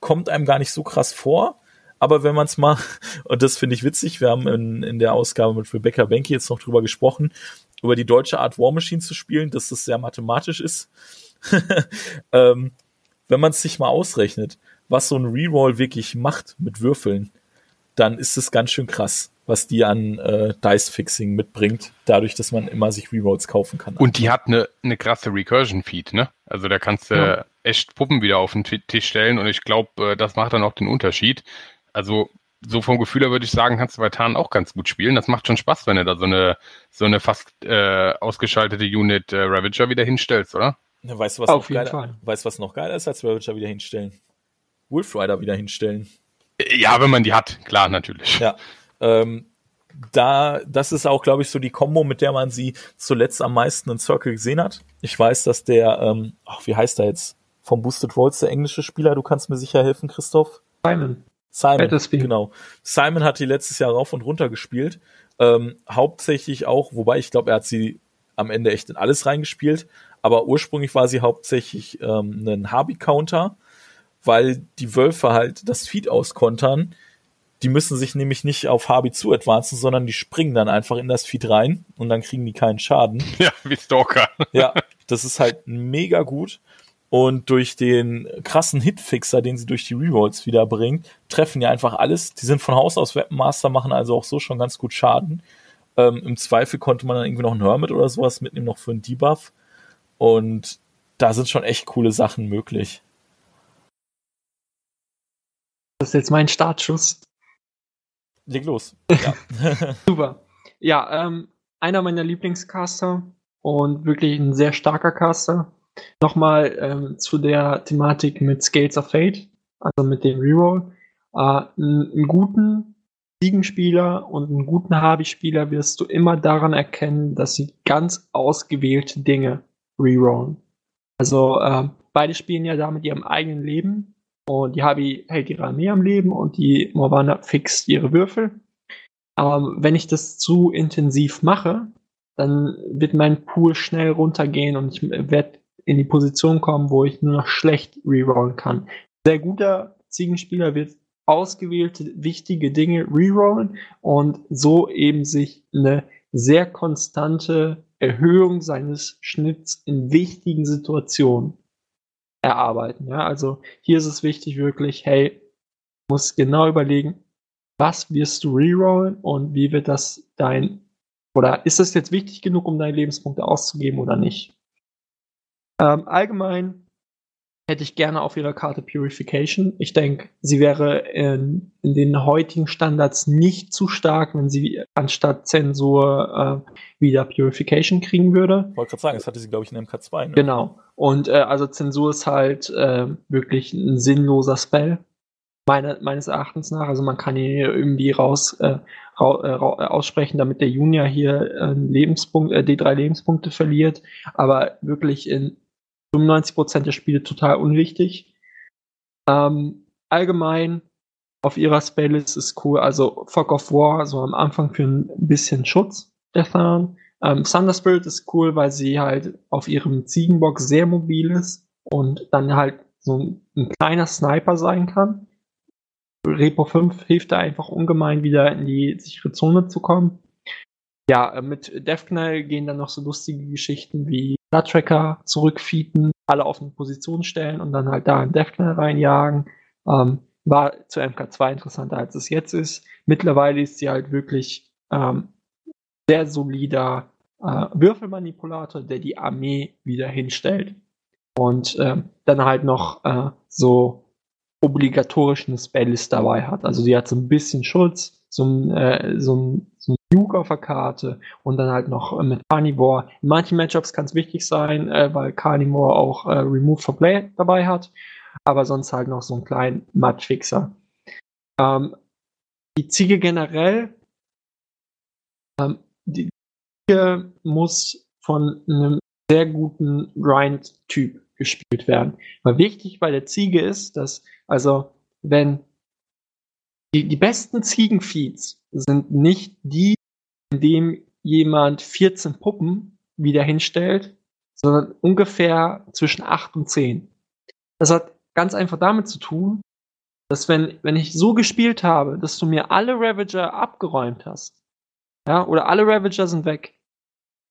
S3: Kommt einem gar nicht so krass vor. Aber wenn man es mal, [laughs] und das finde ich witzig, wir haben in, in der Ausgabe mit Rebecca Benke jetzt noch drüber gesprochen, über die deutsche Art War Machine zu spielen, dass das sehr mathematisch ist. [laughs] ähm, wenn man es sich mal ausrechnet, was so ein Reroll wirklich macht mit Würfeln, dann ist es ganz schön krass, was die an äh, Dice-Fixing mitbringt, dadurch, dass man immer sich Rerolls kaufen kann.
S5: Und die hat eine, eine krasse Recursion-Feed, ne? Also da kannst du
S3: Ja.
S5: echt Puppen wieder auf den Ti- Tisch stellen und ich glaube, äh, das macht dann auch den Unterschied. Also so vom Gefühl her würde ich sagen, kannst du bei Tarn auch ganz gut spielen. Das macht schon Spaß, wenn du da so eine so eine fast äh, ausgeschaltete Unit äh, Ravager wieder hinstellst, oder?
S3: Weißt du, was
S4: Auf
S3: noch
S4: jeden
S3: geiler,
S4: Fall.
S3: weißt du, was noch geiler ist, als Ravager wieder hinstellen? Wolf Rider wieder hinstellen.
S5: Äh, Ja, wenn man die hat, klar, natürlich.
S3: Ja. Ähm, da, das ist auch, glaube ich, so die Combo, mit der man sie zuletzt am meisten in Circle gesehen hat. Ich weiß, dass der, ähm, ach, wie heißt er jetzt? Vom Boosted Rolls, der englische Spieler, du kannst mir sicher helfen, Christoph.
S4: Simon.
S3: Simon, genau. Simon hat die letztes Jahr rauf und runter gespielt. Ähm, hauptsächlich auch, wobei ich glaube, er hat sie am Ende echt in alles reingespielt. Aber ursprünglich war sie hauptsächlich ähm, ein Harby-Counter, weil die Wölfe halt das Feed auskontern. Die müssen sich nämlich nicht auf Harby zu advancen, sondern die springen dann einfach in das Feed rein und dann kriegen die keinen Schaden. [laughs]
S5: Ja, wie Stalker.
S3: Ja, das ist halt mega gut. Und durch den krassen Hitfixer, den sie durch die Rerolls wieder bringt, treffen ja einfach alles. Die sind von Haus aus Weaponmaster, machen also auch so schon ganz gut Schaden. Ähm, Im Zweifel konnte man dann irgendwie noch einen Hermit oder sowas mitnehmen, noch für einen Debuff. Und da sind schon echt coole Sachen möglich.
S4: Das ist jetzt mein Startschuss.
S3: Leg los. Ja. [laughs]
S4: Super. Ja, ähm, einer meiner Lieblingscaster und wirklich ein sehr starker Caster. Nochmal ähm, zu der Thematik mit Scales of Fate, also mit dem Reroll. Äh, einen, guten Siegenspieler und einen guten Harvey-Spieler wirst du immer daran erkennen, dass sie ganz ausgewählte Dinge rerollen. Also äh, beide spielen ja da mit ihrem eigenen Leben und die Harvey hält ihre Armee am Leben und die Morvana fixt ihre Würfel. Aber wenn ich das zu intensiv mache, dann wird mein Pool schnell runtergehen und ich werde in die Position kommen, wo ich nur noch schlecht rerollen kann. Sehr guter Ziegenspieler wird ausgewählte wichtige Dinge rerollen und so eben sich eine sehr konstante Erhöhung seines Schnitts in wichtigen Situationen erarbeiten. Ja, also hier ist es wichtig wirklich, hey, du musst genau überlegen, was wirst du rerollen und wie wird das dein oder ist das jetzt wichtig genug, um deine Lebenspunkte auszugeben oder nicht? Ähm, allgemein hätte ich gerne auf ihrer Karte Purification. Ich denke, sie wäre in, in, den heutigen Standards nicht zu stark, wenn sie anstatt Zensur äh, wieder Purification kriegen würde.
S3: Wollte gerade sagen, das hatte sie, glaube ich, in MK2. Ne?
S4: Genau. Und äh, also Zensur ist halt äh, wirklich ein sinnloser Spell. Meine, meines Erachtens nach. Also man kann hier irgendwie raus, äh, ra, äh, ra, aussprechen, damit der Junior hier äh, Lebenspunkt, äh, D3 Lebenspunkte verliert, aber wirklich in 95% der Spiele total unwichtig. Ähm, allgemein auf ihrer Spelllist ist cool, also Fog of War, so am Anfang für ein bisschen Schutz, Deathan. Ähm, Thunder Spirit ist cool, weil sie halt auf ihrem Ziegenbock sehr mobil ist und dann halt so ein, ein kleiner Sniper sein kann. Repo 5 hilft da einfach ungemein wieder in die sichere Zone zu kommen. Ja, mit Deathknell gehen dann noch so lustige Geschichten wie Blood Tracker zurückfeeden, alle auf eine Position stellen und dann halt da einen Deathknell reinjagen. Ähm, war zu MK2 interessanter als es jetzt ist. Mittlerweile ist sie halt wirklich ähm, sehr solider äh, Würfelmanipulator, der die Armee wieder hinstellt. Und ähm, dann halt noch äh, so obligatorisch eine Spelllist dabei hat. Also sie hat so ein bisschen Schutz, so ein, äh, so ein, Nuke auf der Karte und dann halt noch äh, mit Carnivore. In manchen Matchups kann es wichtig sein, äh, weil Carnivore auch äh, Remove for Play dabei hat, aber sonst halt noch so einen kleinen Matchfixer. Ähm, die Ziege generell ähm, die Ziege muss von einem sehr guten Grind-Typ gespielt werden. Weil wichtig bei der Ziege ist, dass, also, wenn die, die besten Ziegenfeeds sind nicht die, in dem jemand 14 Puppen wieder hinstellt, sondern ungefähr zwischen 8 und 10. Das hat ganz einfach damit zu tun, dass wenn, wenn ich so gespielt habe, dass du mir alle Ravager abgeräumt hast, ja, oder alle Ravager sind weg,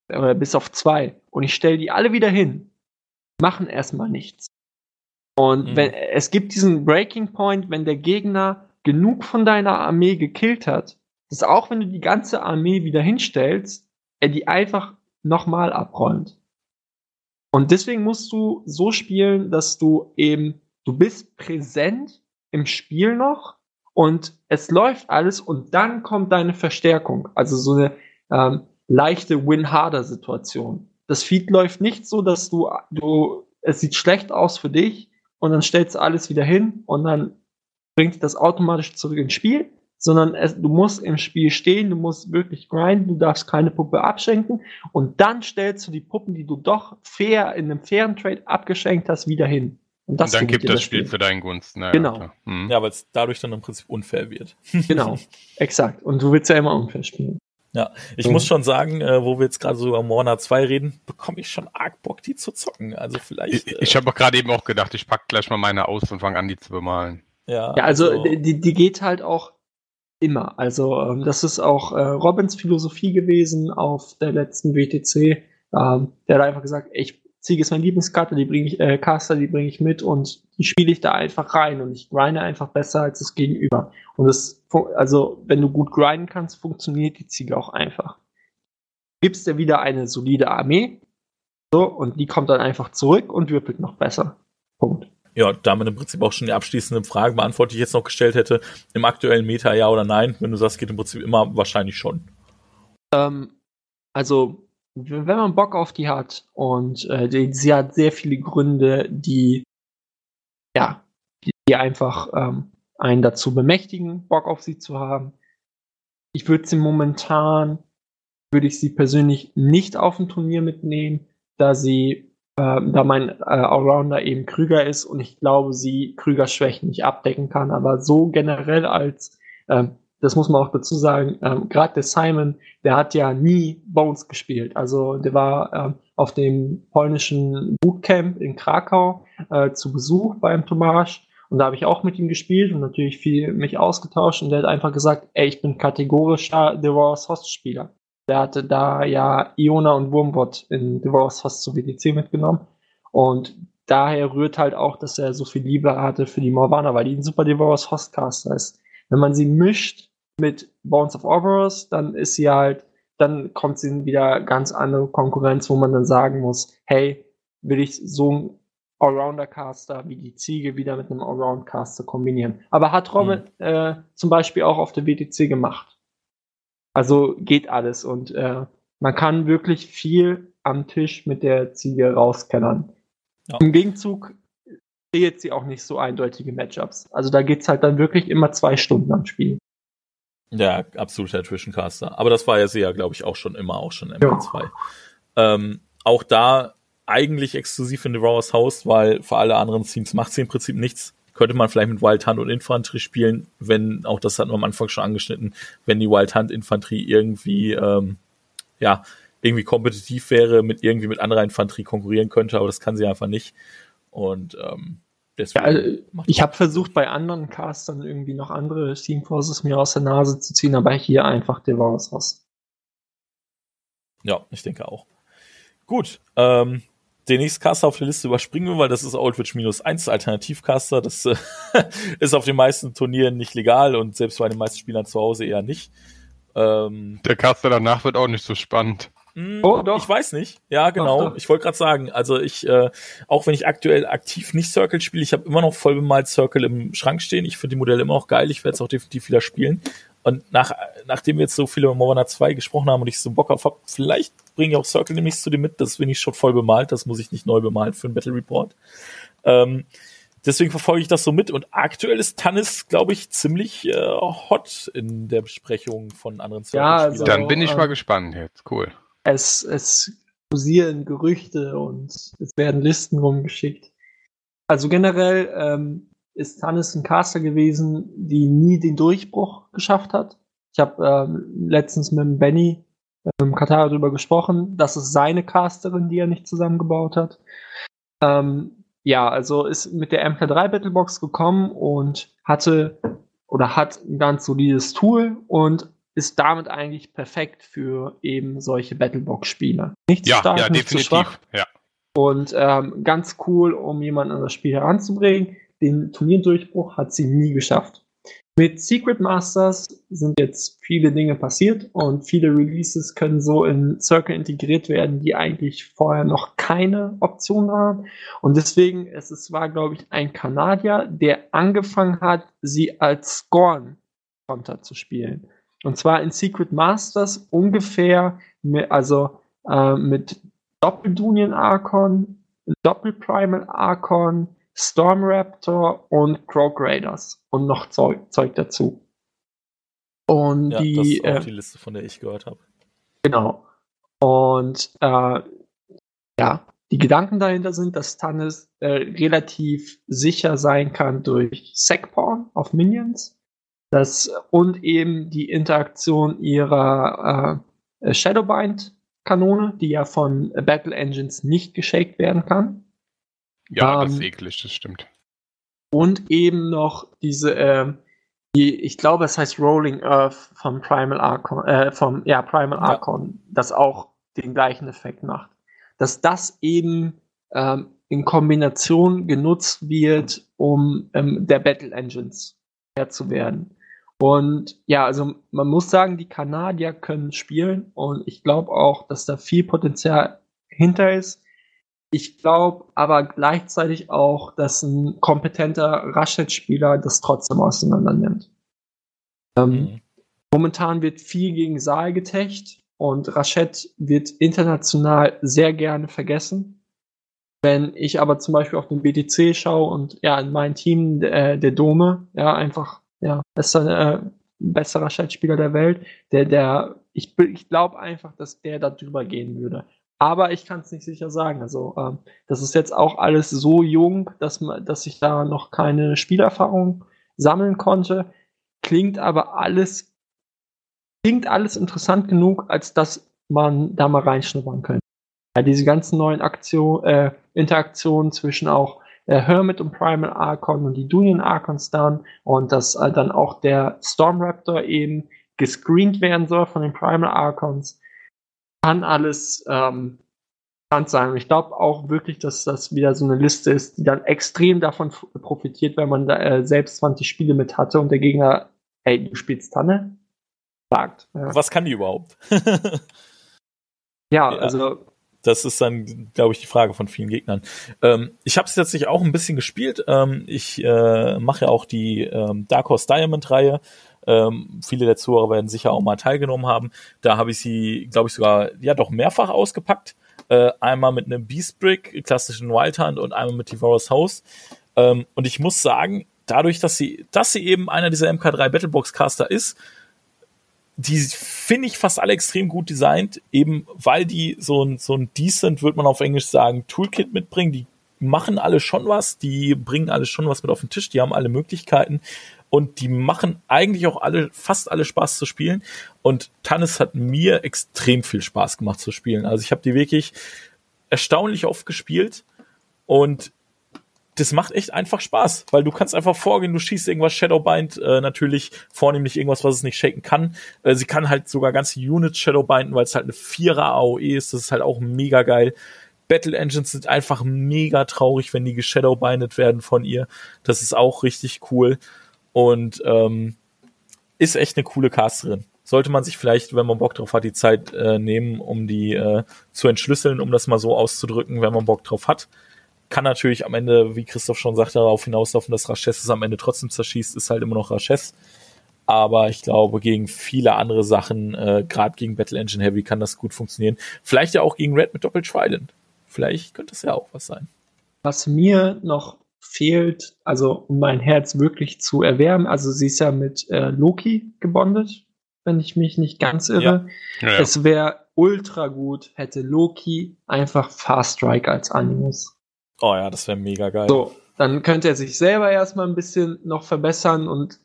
S4: oder bis auf zwei, und ich stelle die alle wieder hin, machen erstmal nichts. Und mhm. wenn es gibt diesen Breaking Point, wenn der Gegner genug von deiner Armee gekillt hat, dass auch wenn du die ganze Armee wieder hinstellst, er die einfach nochmal abräumt. Und deswegen musst du so spielen, dass du eben, du bist präsent im Spiel noch und es läuft alles und dann kommt deine Verstärkung. Also so eine ähm, leichte Win-Harder-Situation. Das Feed läuft nicht so, dass du, du, es sieht schlecht aus für dich und dann stellst du alles wieder hin und dann bringt das automatisch zurück ins Spiel, sondern es, du musst im Spiel stehen, du musst wirklich grinden, du darfst keine Puppe abschenken und dann stellst du die Puppen, die du doch fair in einem fairen Trade abgeschenkt hast, wieder hin.
S5: Und, und dann kippt das Spiel, Spiel für deinen Gunsten.
S3: Ja,
S4: genau.
S3: Hm. Ja, weil es dadurch dann im Prinzip unfair wird. [laughs]
S4: genau, exakt. Und du willst ja immer unfair spielen.
S3: Ja, ich mhm. muss schon sagen, äh, wo wir jetzt gerade so über Morna 2 reden, bekomme ich schon arg Bock, die zu zocken. Also vielleicht.
S5: Ich, ich habe gerade eben auch gedacht, ich pack gleich mal meine aus und fange an, die zu bemalen.
S4: Ja, ja also, also die, die geht halt auch immer. Also ähm, das ist auch äh, Robins Philosophie gewesen auf der letzten WTC. Ähm, der hat einfach gesagt, ich Ziege ist meine Lieblingskarte, die bringe ich, äh, Caster, die bringe ich mit und die spiele ich da einfach rein und ich grinde einfach besser als das Gegenüber. Und das, also wenn du gut grinden kannst, funktioniert die Ziege auch einfach. Gibst dir wieder eine solide Armee, so, und die kommt dann einfach zurück und wirbelt noch besser. Punkt.
S3: Ja, damit im Prinzip auch schon die abschließende Frage beantwortet, die ich jetzt noch gestellt hätte. Im aktuellen Meta ja oder nein? Wenn du sagst, geht im Prinzip immer wahrscheinlich schon.
S4: Ähm, also, wenn man Bock auf die hat und äh, die, sie hat sehr viele Gründe, die ja, die, die einfach ähm, einen dazu bemächtigen, Bock auf sie zu haben. Ich würde sie momentan, würde ich sie persönlich nicht auf ein Turnier mitnehmen, da sie äh, da mein äh, Allrounder eben Krüger ist und ich glaube, sie Krüger Schwächen nicht abdecken kann. Aber so generell als, äh, das muss man auch dazu sagen, ähm, gerade der Simon, der hat ja nie Bones gespielt. Also der war äh, auf dem polnischen Bootcamp in Krakau äh, zu Besuch beim Tomasz und da habe ich auch mit ihm gespielt und natürlich viel mich ausgetauscht und der hat einfach gesagt, ey, ich bin kategorischer The Royals Host Spieler. Der hatte da ja Iona und Wurmbot in Devour's fast zu WDC mitgenommen. Und daher rührt halt auch, dass er so viel Liebe hatte für die Morvana, weil die ein super Devour's Hostcaster ist. Wenn man sie mischt mit Bones of Oberos, dann ist sie halt, dann kommt sie in wieder ganz andere Konkurrenz, wo man dann sagen muss, hey, will ich so ein Allrounder-Caster wie die Ziege wieder mit einem Allround-Caster kombinieren. Aber hat Robin mhm. äh, zum Beispiel auch auf der WTC gemacht. Also geht alles und äh, man kann wirklich viel am Tisch mit der Ziege rauskellern. Ja. Im Gegenzug jetzt sie auch nicht so eindeutige Matchups. Also da geht es halt dann wirklich immer zwei Stunden am Spiel.
S3: Ja, absoluter Zwischencaster. Aber das war ja sie ja, glaube ich, auch schon immer, auch schon MP2. Ja. Ähm, auch da eigentlich exklusiv in The Rowers House, weil für alle anderen Teams macht sie im Prinzip nichts könnte man vielleicht mit Wild Hunt und Infanterie spielen, wenn, auch das hatten wir am Anfang schon angeschnitten, wenn die Wild Hunt Infanterie irgendwie, ähm, ja, irgendwie kompetitiv wäre, mit irgendwie mit anderer Infanterie konkurrieren könnte, aber das kann sie einfach nicht. Und ähm,
S4: deswegen. Ja, also ich habe versucht, bei anderen Castern irgendwie noch andere Steam Forces mir aus der Nase zu ziehen, aber hier einfach der war was raus.
S3: Ja, ich denke auch. Gut, ähm, den nächsten Caster auf der Liste überspringen wir, weil das ist Outwitch minus 1 Alternativcaster. Das äh, [laughs] ist auf den meisten Turnieren nicht legal und selbst bei den meisten Spielern zu Hause eher nicht.
S5: Ähm, Der Caster danach wird auch nicht so spannend.
S3: Mh, hm, oh, doch. Ich weiß nicht. Ja, genau. Doch, Ich wollte gerade sagen, also ich, äh, auch wenn ich aktuell aktiv nicht Circle spiele, ich habe immer noch voll bemalt Circle im Schrank stehen. Ich finde die Modelle immer noch geil. Ich werde es auch definitiv wieder spielen. Und nach, nachdem wir jetzt so viele über Morana 2 gesprochen haben und ich so Bock auf habe, vielleicht bringe ich auch Circle nämlich zu dem mit. Das bin ich schon voll bemalt. Das muss ich nicht neu bemalen für einen Battle Report. Ähm, deswegen verfolge ich das so mit. Und aktuell ist Tannis, glaube ich, ziemlich äh, hot in der Besprechung von anderen
S4: Ja, also-.
S5: Dann bin ich mal gespannt jetzt. Cool.
S4: es, es kursieren Gerüchte und es werden Listen rumgeschickt. Also generell ähm, ist Tannis ein Caster gewesen, die nie den Durchbruch geschafft hat. Ich habe ähm, letztens mit dem Benny ähm, Katar darüber gesprochen. Das ist seine Casterin, die er nicht zusammengebaut hat. Ähm, ja, also ist mit der MK3 Battlebox gekommen und hatte oder hat ein ganz solides Tool und ist damit eigentlich perfekt für eben solche Battlebox-Spiele. Nicht zu
S5: Ja,
S4: stark,
S5: ja,
S4: nicht zu schwach.
S5: Ja.
S4: und ähm, ganz cool, um jemanden an das Spiel heranzubringen. Den Turnierdurchbruch hat sie nie geschafft. Mit Secret Masters sind jetzt viele Dinge passiert und viele Releases können so in Circle integriert werden, die eigentlich vorher noch keine Option waren. Und deswegen, es ist, war, glaube ich, ein Kanadier, der angefangen hat, sie als Scorn-Konter zu spielen. Und zwar in Secret Masters ungefähr, mit, also äh, mit Doppel-Dunion Archon, Doppel-Primal Archon, Storm Raptor und Croak Raiders und noch Zeug, Zeug dazu. Und
S3: ja, das
S4: die,
S3: ist auch
S4: äh,
S3: die Liste, von der ich gehört habe.
S4: genau. Und äh, ja, die Gedanken dahinter sind, dass Tannis äh, relativ sicher sein kann durch Sackpawn auf Minions. Das, und eben die Interaktion ihrer äh, Shadowbind-Kanone, die ja von Battle Engines nicht geshaked werden kann.
S5: Ja, das
S4: Ähm,
S5: ist eklig, das stimmt.
S4: Und eben noch diese, ähm, die, ich glaube, es heißt Rolling Earth vom Primal Archon, äh, vom, ja, Primal
S3: Ja.
S4: Archon, das auch den gleichen Effekt macht. Dass das eben ähm, in Kombination genutzt wird, um ähm, der Battle Engines Herr zu werden. Und ja, also man muss sagen, die Kanadier können spielen und ich glaube auch, dass da viel Potenzial hinter ist. Ich glaube aber gleichzeitig auch, dass ein kompetenter Rashid-Spieler das trotzdem auseinander nimmt. Ähm,
S3: Mhm.
S4: Momentan wird viel gegen Saal getecht und Rashid wird international sehr gerne vergessen. Wenn ich aber zum Beispiel auf den BTC schaue und ja, in mein Team äh, der Dome, ja, einfach, ja, bester, äh, besserer Chatspieler der Welt, der, der, ich, ich glaube einfach, dass der da drüber gehen würde. Aber ich kann es nicht sicher sagen. Also, ähm, das ist jetzt auch alles so jung, dass, man, dass ich da noch keine Spielerfahrung sammeln konnte. Klingt aber alles, klingt alles interessant genug, als dass man da mal reinschnuppern könnte. Ja, diese ganzen neuen Aktion, äh, Interaktionen zwischen auch äh, Hermit und Primal Archon und die Dunion Archons dann und dass äh, dann auch der Storm Raptor eben gescreent werden soll von den Primal Archons, kann alles ähm, sein. Und ich glaube auch wirklich, dass das wieder so eine Liste ist, die dann extrem davon profitiert, wenn man da, äh, selbst 20 Spiele mit hatte und der Gegner, hey, du spielst Tanne? Sagt. Ja,
S3: Was kann die überhaupt? [laughs]
S4: ja
S3: Ja.
S4: also
S3: Das ist dann, glaube ich, die Frage von vielen Gegnern. Ähm, ich habe es tatsächlich auch ein bisschen gespielt. Ähm, ich äh, mache ja auch die ähm, Dark Horse Diamond Reihe. Ähm, viele der Zuhörer werden sicher auch mal teilgenommen haben. Da habe ich sie, glaube ich, sogar ja doch mehrfach ausgepackt. Äh, einmal mit einem Beast Brick, klassischen Wild Hunt und einmal mit Devourer's House. Ähm, und ich muss sagen, dadurch, dass sie, dass sie eben einer dieser MK3 Battlebox Caster ist, die finde ich fast alle extrem gut designt, eben weil die so ein, so ein decent, würde man auf Englisch sagen, Toolkit mitbringen. Die machen alle schon was, die bringen alle schon was mit auf den Tisch, die haben alle Möglichkeiten und die machen eigentlich auch alle, fast alle Spaß zu spielen. Und Tannis hat mir extrem viel Spaß gemacht zu spielen. Also ich habe die wirklich erstaunlich oft gespielt und das macht echt einfach Spaß, weil du kannst einfach vorgehen, du schießt irgendwas Shadowbind, äh, natürlich vornehmlich irgendwas, was es nicht shaken kann. Äh, sie kann halt sogar ganze Units Shadowbinden, weil es halt eine Vierer AOE ist, das ist halt auch mega geil. Battle Engines sind einfach mega traurig, wenn die geshadowbindet werden von ihr. Das ist auch richtig cool und ähm, ist echt eine coole Casterin. Sollte man sich vielleicht, wenn man Bock drauf hat, die Zeit äh, nehmen, um die äh, zu entschlüsseln, um das mal so auszudrücken, wenn man Bock drauf hat kann natürlich am Ende, wie Christoph schon sagte, darauf hinauslaufen, dass Raches es am Ende trotzdem zerschießt, ist halt immer noch Raches. Aber ich glaube, gegen viele andere Sachen, äh, gerade gegen Battle Engine Heavy, kann das gut funktionieren. Vielleicht ja auch gegen Red mit Doppel Trident. Vielleicht könnte es ja auch was sein.
S4: Was mir noch fehlt, also um mein Herz wirklich zu erwärmen. Also sie ist ja mit äh, Loki gebondet, wenn ich mich nicht ganz irre.
S5: Ja, ja.
S4: Es wäre ultra gut, hätte Loki einfach Fast Strike als Animus.
S3: Oh ja, das wäre mega geil.
S4: So, dann könnte er sich selber erstmal ein bisschen noch verbessern und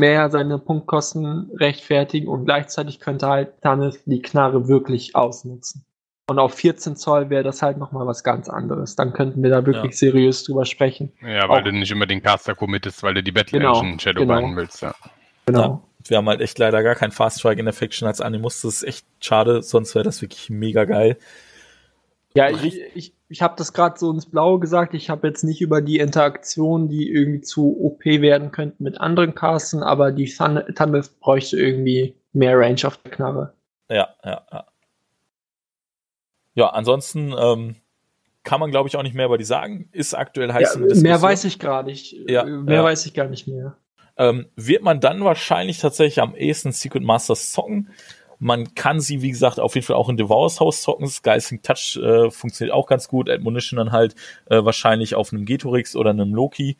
S4: mehr seine Punktkosten rechtfertigen und gleichzeitig könnte halt Tannis die Knarre wirklich ausnutzen. Und auf 14 Zoll wäre das halt nochmal was ganz anderes. Dann könnten wir da wirklich
S3: Ja.
S4: seriös drüber sprechen.
S5: Ja, weil
S4: Auch-
S5: du nicht immer den Caster committest, weil du die Battle
S4: Genau,
S5: Engine Shadow
S4: genau.
S5: willst. Ja.
S4: Genau.
S3: Wir haben halt echt leider gar kein Fast Strike in der Faction als Animus. Das ist echt schade, sonst wäre das wirklich mega geil.
S4: Ja, ich, ich, ich habe das gerade so ins Blaue gesagt. Ich habe jetzt nicht über die Interaktion, die irgendwie zu OP werden könnten mit anderen Casten, aber die Thun- Thunderf bräuchte irgendwie mehr Range auf der Knarre.
S3: Ja, ja, ja. Ja, ansonsten ähm, kann man, glaube ich, auch nicht mehr über die sagen. Ist aktuell heiß
S4: Ja, mehr weiß ich gar nicht.
S3: Ja,
S4: Äh, mehr
S3: ja.
S4: weiß ich gar nicht mehr.
S3: ähm, wird man dann wahrscheinlich tatsächlich am ehesten Secret Masters zocken. Man kann sie, wie gesagt, auf jeden Fall auch in Devour's Haus zocken. Slicing Touch äh, funktioniert auch ganz gut. Admonition dann halt äh, wahrscheinlich auf einem Getorix oder einem Loki.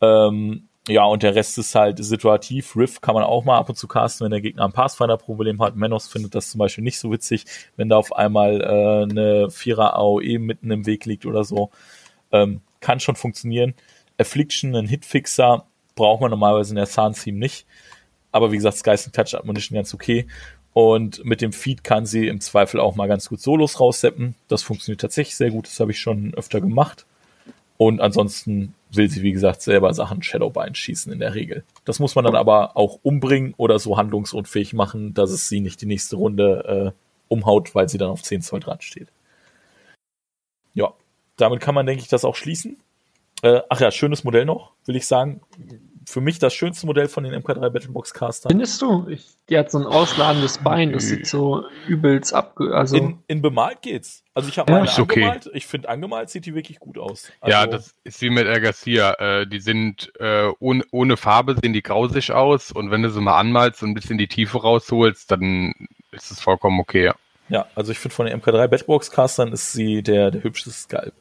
S3: Ähm, ja, und der Rest ist halt situativ. Riff kann man auch mal ab und zu casten, wenn der Gegner ein Pathfinder-Problem hat. Menos findet das zum Beispiel nicht so witzig, wenn da auf einmal äh, eine Vierer AOE mitten im Weg liegt oder so. Ähm, kann schon funktionieren. Affliction, ein Hitfixer, braucht man normalerweise in der Zahn-Theme nicht. Aber wie gesagt, Skies and Touch Admonition ganz okay. Und mit dem Feed kann sie im Zweifel auch mal ganz gut Solos rausseppen. Das funktioniert tatsächlich sehr gut. Das habe ich schon öfter gemacht. Und ansonsten will sie, wie gesagt, selber Sachen Shadowbind schießen in der Regel. Das muss man dann aber auch umbringen oder so handlungsunfähig machen, dass es sie nicht die nächste Runde äh, umhaut, weil sie dann auf 10 Zoll dran steht. Ja, damit kann man, denke ich, das auch schließen. Äh, ach ja, schönes Modell noch, will ich sagen. Für mich das schönste Modell von den MK3 Battlebox Castern.
S4: Findest du? Ich, die hat so ein ausladendes Bein, das sieht so übelst abge... Also,
S3: In, in bemalt geht's. Also ich habe
S4: Ja,
S3: meine
S5: ist okay.
S3: angemalt. Ich finde angemalt sieht die wirklich gut aus. Also,
S5: ja, das ist wie mit El Garcia. Äh, die sind äh, ohne, ohne Farbe sehen die grausig aus und wenn du sie mal anmalst und ein bisschen die Tiefe rausholst, dann ist es vollkommen okay. Ja.
S3: Ja, also ich finde von den MK3 Battlebox Castern ist sie der, der hübscheste Skalp.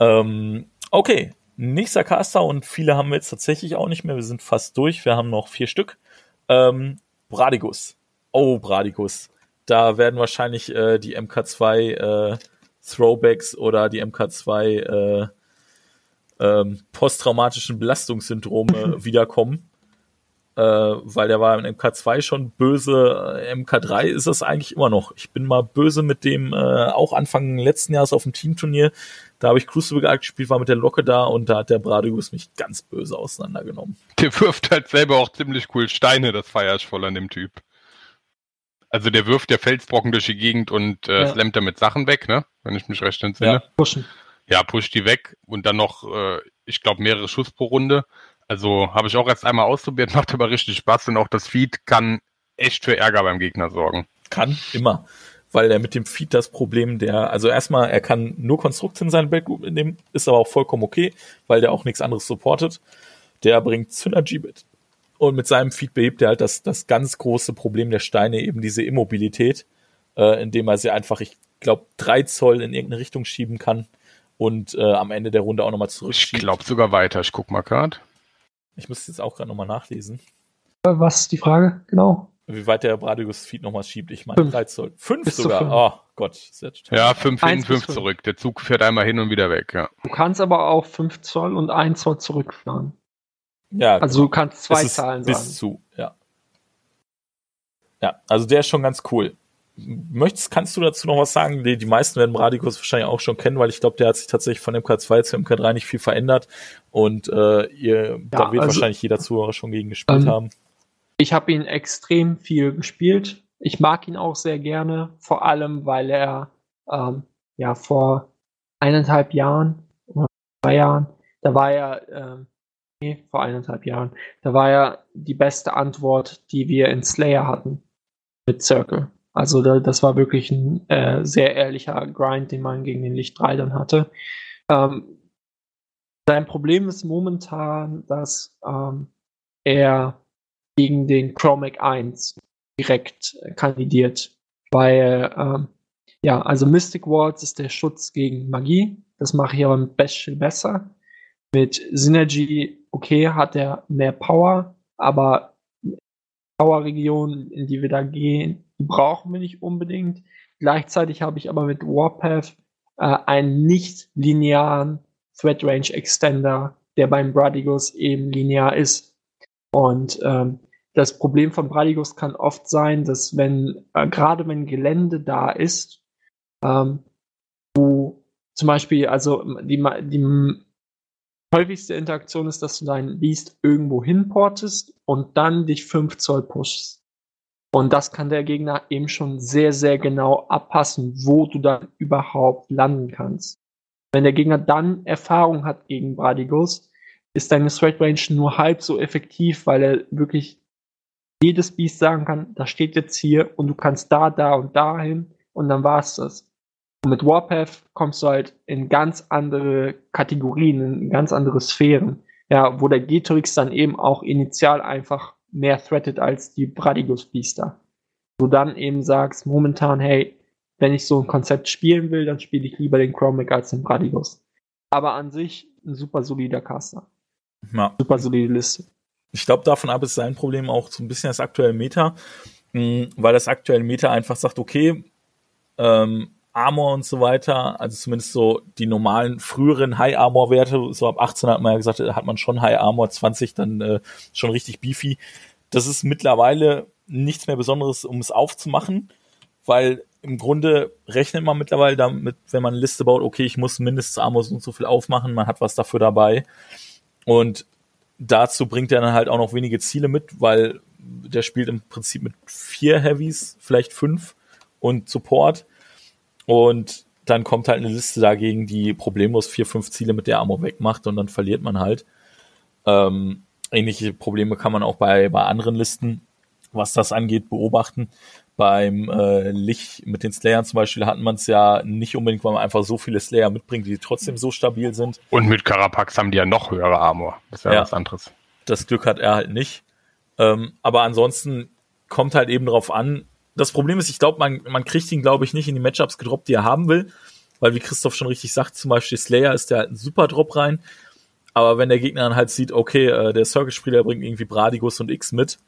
S3: Ähm, okay, nächster Caster und viele haben wir jetzt tatsächlich auch nicht mehr. Wir sind fast durch. Wir haben noch vier Stück. Ähm, Bradigus. Oh, Bradigus. Da werden wahrscheinlich äh, die MK2 äh, Throwbacks oder die MK2 äh, ähm, posttraumatischen Belastungssyndrome [laughs] wiederkommen. Äh, weil der war im MK2 schon böse. Äh, MK3 ist es eigentlich immer noch. Ich bin mal böse mit dem, äh, auch Anfang letzten Jahres auf dem Teamturnier. Da habe ich Crucible gespielt, war mit der Locke da und da hat der Bradigus mich ganz böse auseinandergenommen.
S5: Der wirft halt selber auch ziemlich cool Steine, das feier ich voll an dem Typ. Also der wirft der Felsbrocken durch die Gegend und äh,
S4: Ja.
S5: slammt damit Sachen weg, ne? Wenn ich mich recht entsinne.
S3: Ja.
S4: pushen.
S5: Ja, pusht die weg und dann noch, äh, ich glaube, mehrere Schuss pro Runde. Also habe ich auch erst einmal ausprobiert, [laughs] macht aber richtig Spaß und auch das Feed kann echt für Ärger beim Gegner sorgen.
S3: Kann immer. Weil er mit dem Feed das Problem der, also erstmal, er kann nur Konstrukt in seinen Backgroup nehmen, ist aber auch vollkommen okay, weil der auch nichts anderes supportet. Der bringt Synergy mit. Und mit seinem Feed behebt er halt das, das ganz große Problem der Steine, eben diese Immobilität, äh, indem er sie einfach, ich glaube, drei Zoll in irgendeine Richtung schieben kann und äh, am Ende der Runde auch nochmal
S5: Ich
S3: zurückschiebt.
S5: glaube sogar weiter. Ich guck mal gerade.
S3: Ich müsste jetzt auch gerade nochmal nachlesen,
S4: Was ist die Frage? Genau.
S3: wie weit der Bradigus Feed nochmal schiebt. Ich meine,
S4: Fünf.
S3: drei Zoll. Fünf
S4: Bis zu
S3: sogar.
S4: fünf.
S3: Oh Gott. ist ja total-
S5: Ja, fünf
S4: Eins
S5: hin,
S4: bis
S5: fünf
S4: fünf.
S5: zurück. Der Zug fährt einmal hin und wieder weg, ja.
S4: Du kannst aber auch 5 Zoll und 1 Zoll zurückfahren.
S3: ja
S4: Also du kannst zwei Zahlen
S3: bis
S4: sagen.
S3: zu, ja. Ja, also der ist schon ganz cool. Möchtest, kannst du dazu noch was sagen? Die, die meisten werden Bradikus wahrscheinlich auch schon kennen, weil ich glaube, der hat sich tatsächlich von MK2 zu MK3 nicht viel verändert. Und äh, ihr, da wird
S4: also-
S3: wahrscheinlich jeder Zuhörer schon gegen gespielt
S4: Ähm,
S3: haben.
S4: Ich habe ihn extrem viel gespielt. Ich mag ihn auch sehr gerne, vor allem weil er ähm, ja vor eineinhalb Jahren oder zwei Jahren, da war er, ähm, nee, vor eineinhalb Jahren, da war er die beste Antwort, die wir in Slayer hatten mit Circle. Also da, das war wirklich ein äh, sehr ehrlicher Grind, den man gegen den Licht 3 dann hatte. Ähm, sein Problem ist momentan, dass ähm, er gegen den Chromac 1 direkt kandidiert, weil ähm, Ja, also Mystic Wards ist der Schutz gegen Magie. Das mache ich aber mit Bestial besser. Mit Synergy, okay, hat er mehr Power, aber Power-Region, in die wir da gehen, brauchen wir nicht unbedingt. Gleichzeitig habe ich aber mit Warpath äh, einen nicht linearen Threat Range Extender, der beim Bradigus eben linear ist. Und ähm, das Problem von Bradigus kann oft sein, dass wenn, äh, gerade wenn Gelände da ist, ähm, du zum Beispiel, also die, die häufigste Interaktion ist, dass du deinen Beast irgendwo hinportest und dann dich 5 Zoll pushst. Und das kann der Gegner eben schon sehr, sehr genau abpassen, wo du dann überhaupt landen kannst. Wenn der Gegner dann Erfahrung hat gegen Bradigos, ist deine Threat Range nur halb so effektiv, weil er wirklich jedes Beast sagen kann, das steht jetzt hier und du kannst da, da und da hin und dann war's das. Und mit Warpath kommst du halt in ganz andere Kategorien, in ganz andere Sphären, ja, wo der Getrix dann eben auch initial einfach mehr threatet als die Bradigus Biester. Du dann eben sagst, momentan, hey, wenn ich so ein Konzept spielen will, dann spiele ich lieber den Chromic als den Bradigus. Aber an sich ein super solider Caster. Ja. Super solide Liste.
S3: Ich glaube, davon ab ist sein Problem auch so ein bisschen das aktuelle Meta, mh, weil das aktuelle Meta einfach sagt, okay, ähm, Armor und so weiter, also zumindest so die normalen früheren High Armor Werte, so ab 18 hat man ja gesagt, hat man schon High Armor, 20 dann äh, schon richtig beefy. Das ist mittlerweile nichts mehr Besonderes, um es aufzumachen, weil im Grunde rechnet man mittlerweile damit, wenn man eine Liste baut, okay, ich muss mindestens Armor so und so viel aufmachen, man hat was dafür dabei. Und dazu bringt er dann halt auch noch wenige Ziele mit, weil der spielt im Prinzip mit vier Heavies, vielleicht fünf und Support. Und dann kommt halt eine Liste dagegen, die problemlos vier, fünf Ziele mit der Armor wegmacht und dann verliert man halt. Ähm, ähnliche Probleme kann man auch bei, bei anderen Listen, was das angeht, beobachten. Beim äh, Lich mit den Slayern zum Beispiel hat man es ja nicht unbedingt, weil man einfach so viele Slayer mitbringt, die trotzdem so stabil sind.
S5: Und mit Carapax haben die ja noch höhere Armor. Das ist ja, ja was anderes.
S3: Das Glück hat er halt nicht. Ähm, aber ansonsten kommt halt eben darauf an. Das Problem ist, ich glaube, man, man kriegt ihn, glaube ich, nicht in die Matchups gedroppt, die er haben will. Weil, wie Christoph schon richtig sagt, zum Beispiel Slayer ist der halt ein super Drop rein. Aber wenn der Gegner dann halt sieht, okay, äh, der Circle-Spieler bringt irgendwie Bradigus und X mit,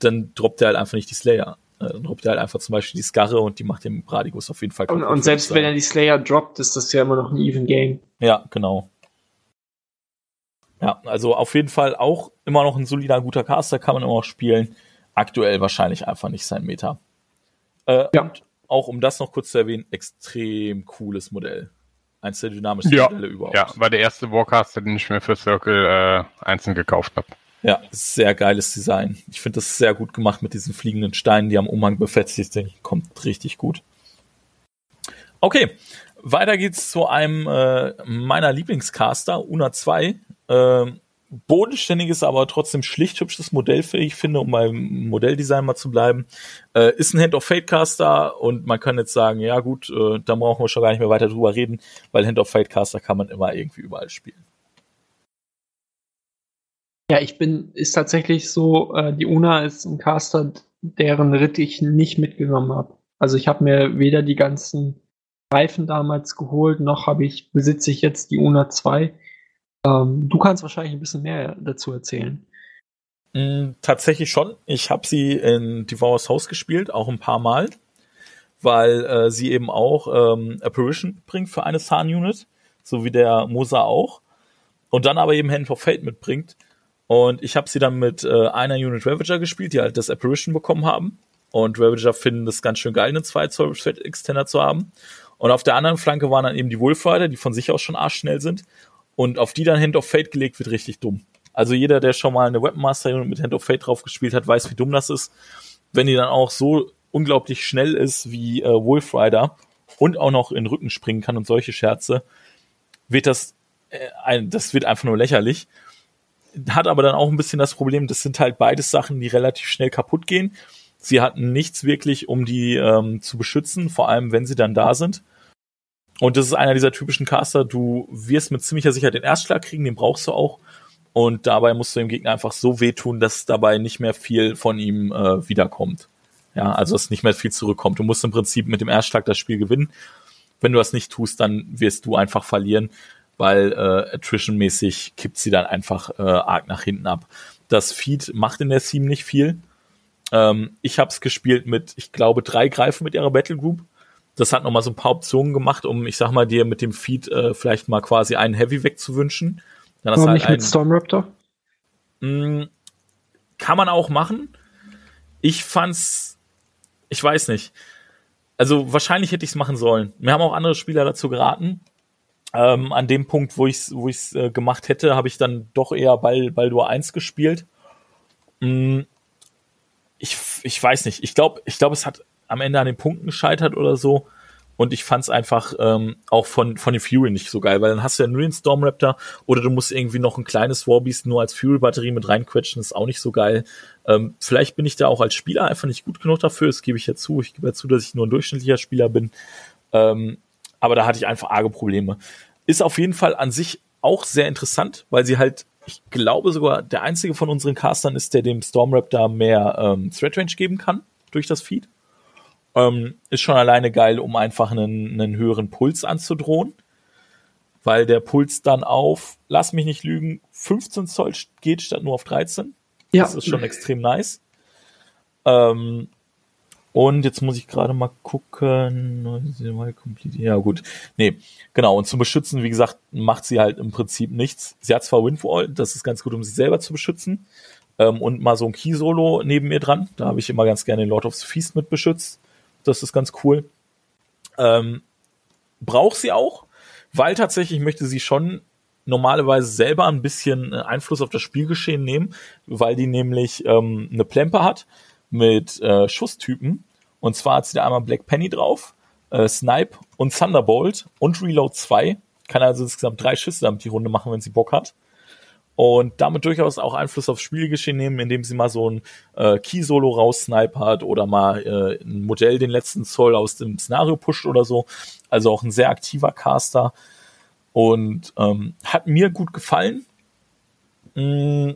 S3: dann droppt er halt einfach nicht die Slayer. Äh, dann droppt er halt einfach zum Beispiel die Skarre und die macht dem Bradigus auf jeden Fall.
S4: Und, und selbst wenn er die Slayer droppt, ist das ja immer noch ein Even Game.
S3: Ja, genau. Ja, also auf jeden Fall auch immer noch ein solider, guter Caster, kann man immer noch spielen. Aktuell wahrscheinlich einfach nicht sein Meta. Äh, ja. Und auch um das noch kurz zu erwähnen, extrem cooles Modell. Eins der dynamischsten
S5: ja.
S3: Modelle überhaupt.
S5: Ja, war der erste Warcaster, den ich mir für Circle äh, einzeln gekauft habe.
S3: Ja, sehr geiles Design. Ich finde das sehr gut gemacht mit diesen fliegenden Steinen, die am Umhang befestigt sind. Kommt richtig gut. Okay, weiter geht's zu einem äh, meiner Lieblingscaster, Una 2. Äh, bodenständiges, aber trotzdem schlicht hübsches Modell, für ich finde, um beim Modelldesign mal zu bleiben. Äh, ist ein Hand of Fate Caster und man kann jetzt sagen, ja gut, äh, da brauchen wir schon gar nicht mehr weiter drüber reden, weil Hand of Fate Caster kann man immer irgendwie überall spielen.
S4: Ja, ich bin, ist tatsächlich so, äh, die Una ist ein Caster, deren Ritt ich nicht mitgenommen habe. Also ich habe mir weder die ganzen Reifen damals geholt, noch habe ich, besitze ich jetzt die Una 2. Ähm, du kannst wahrscheinlich ein bisschen mehr dazu erzählen.
S3: Mm, tatsächlich schon. Ich habe sie in Devour's House gespielt, auch ein paar Mal, weil äh, sie eben auch ähm, Apparition bringt für eine Zahn-Unit, so wie der Mosa auch. Und dann aber eben Hand of Fate mitbringt. Und ich habe sie dann mit äh, einer Unit Ravager gespielt, die halt das Apparition bekommen haben. Und Ravager finden das ganz schön geil, einen 2 Zoll Extender zu haben. Und auf der anderen Flanke waren dann eben die Wolfrider, die von sich aus schon arschschnell sind. Und auf die dann Hand of Fate gelegt wird richtig dumm. Also jeder, der schon mal eine Weaponmaster Unit mit Hand of Fate drauf gespielt hat, weiß, wie dumm das ist. Wenn die dann auch so unglaublich schnell ist wie äh, Wolfrider und auch noch in den Rücken springen kann und solche Scherze, wird das, äh, ein, das wird einfach nur lächerlich hat aber dann auch ein bisschen das Problem, das sind halt beides Sachen, die relativ schnell kaputt gehen. Sie hatten nichts wirklich, um die ähm, zu beschützen, vor allem wenn sie dann da sind. Und das ist einer dieser typischen Caster, du wirst mit ziemlicher Sicherheit den Erstschlag kriegen, den brauchst du auch. Und dabei musst du dem Gegner einfach so wehtun, dass dabei nicht mehr viel von ihm äh, wiederkommt. Ja, also dass nicht mehr viel zurückkommt. Du musst im Prinzip mit dem Erstschlag das Spiel gewinnen. Wenn du das nicht tust, dann wirst du einfach verlieren, weil äh, attrition-mäßig kippt sie dann einfach äh, arg nach hinten ab. Das Feed macht in der Theme nicht viel. Ähm, ich habe es gespielt mit, ich glaube, drei Greifen mit ihrer Battle Group. Das hat nochmal so ein paar Optionen gemacht, um, ich sag mal, dir mit dem Feed äh, vielleicht mal quasi einen Heavy wegzuwünschen.
S4: Dann Warum halt nicht mit Stormraptor?
S3: Mh, mm, kann man auch machen. Ich fand's, ich weiß nicht. Also wahrscheinlich hätte ich es machen sollen. Mir haben auch andere Spieler dazu geraten. Ähm, an dem Punkt, wo ich es wo ich's, äh, gemacht hätte, habe ich dann doch eher Ball, Baldur 1 gespielt. Mm, ich, ich weiß nicht. Ich glaube, ich glaube, es hat am Ende an den Punkten gescheitert oder so. Und ich fand es einfach ähm, auch von, von den Fury nicht so geil, weil dann hast du ja nur den Storm Raptor oder du musst irgendwie noch ein kleines Warbeast nur als Fury-Batterie mit reinquetschen, ist auch nicht so geil. Ähm, vielleicht bin ich da auch als Spieler einfach nicht gut genug dafür, das gebe ich ja zu. Ich gebe ja zu, dass ich nur ein durchschnittlicher Spieler bin. Ähm, aber da hatte ich einfach arge Probleme. Ist auf jeden Fall an sich auch sehr interessant, weil sie halt, ich glaube sogar, der einzige von unseren Castern ist, der dem Storm Raptor mehr ähm, Threat Range geben kann durch das Feed. Ähm, ist schon alleine geil, um einfach einen, einen höheren Puls anzudrohen. Weil der Puls dann auf, lass mich nicht lügen, 15 Zoll geht statt nur auf 13. Ja. Das ist schon extrem nice. Ähm, und jetzt muss ich gerade mal gucken. Ja, gut. Nee, genau. Und zum Beschützen, wie gesagt, macht sie halt im Prinzip nichts. Sie hat zwar Windfall, das ist ganz gut, um sich selber zu beschützen. Ähm, und mal so ein Key-Solo neben mir dran. Da habe ich immer ganz gerne den Lord of the Feast mit beschützt. Das ist ganz cool. Ähm, braucht sie auch, weil tatsächlich möchte sie schon normalerweise selber ein bisschen äh, Einfluss auf das Spielgeschehen nehmen, weil die nämlich ähm, eine Plempe hat mit äh, Schusstypen. Und zwar hat sie da einmal Black Penny drauf, äh, Snipe und Thunderbolt und Reload 2. Kann also insgesamt drei Schüsse damit die Runde machen, wenn sie Bock hat und damit durchaus auch Einfluss aufs Spielgeschehen nehmen, indem sie mal so ein äh, Key-Solo raussnipert oder mal äh, ein Modell den letzten Zoll aus dem Szenario pusht oder so. Also auch ein sehr aktiver Caster und ähm, hat mir gut gefallen. Mm,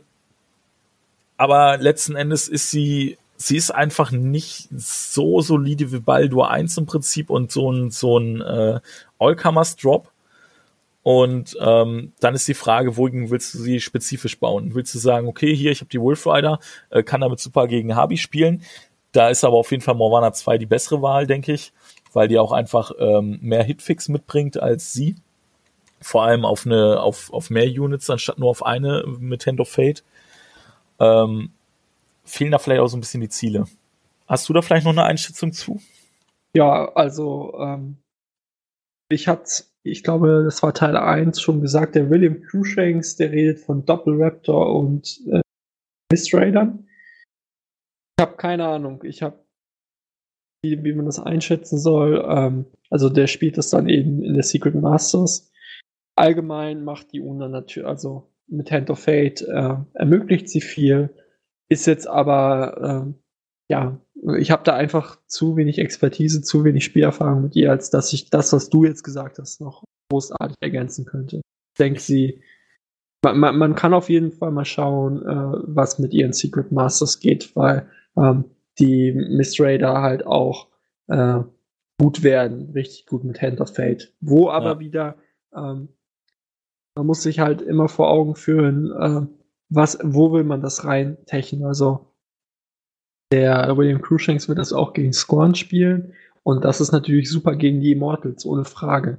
S3: aber letzten Endes ist sie, sie ist einfach nicht so solide wie Baldur 1 im Prinzip und so ein, so ein äh, Allcomers Drop und ähm, dann ist die Frage, wohin willst du sie spezifisch bauen? Willst du sagen, okay, hier, ich habe die Wolf Rider, äh, kann damit super gegen Habi spielen. Da ist aber auf jeden Fall Morwana 2 die bessere Wahl, denke ich, weil die auch einfach ähm, mehr Hitfix mitbringt als sie. Vor allem auf eine, auf, auf mehr Units anstatt nur auf eine mit Hand of Fate. Ähm, fehlen da vielleicht auch so ein bisschen die Ziele. Hast du da vielleicht noch eine Einschätzung zu?
S4: Ja, also ähm, ich hatte ich glaube, das war Teil 1 schon gesagt, der William Cruikshanks, der redet von Doppelraptor und äh, Mist Raidern. Ich habe keine Ahnung. Ich habe, wie, wie man das einschätzen soll. Ähm, also der spielt das dann eben in der Secret Masters. Allgemein macht die UNA natürlich, also mit Hand of Fate äh, ermöglicht sie viel, ist jetzt aber äh, ja, ich habe da einfach zu wenig Expertise, zu wenig Spielerfahrung mit ihr, als dass ich das, was du jetzt gesagt hast, noch großartig ergänzen könnte. Ich denke, sie, man, man, man, kann auf jeden Fall mal schauen, äh, was mit ihren Secret Masters geht, weil ähm, die Miss Raider halt auch äh, gut werden, richtig gut mit Hand of Fate. Wo aber ja. wieder, ähm, man muss sich halt immer vor Augen führen, äh, was, wo will man das rein techen? Also der William Cruikshanks wird das auch gegen Scorn spielen. Und das ist natürlich super gegen die Immortals, ohne Frage.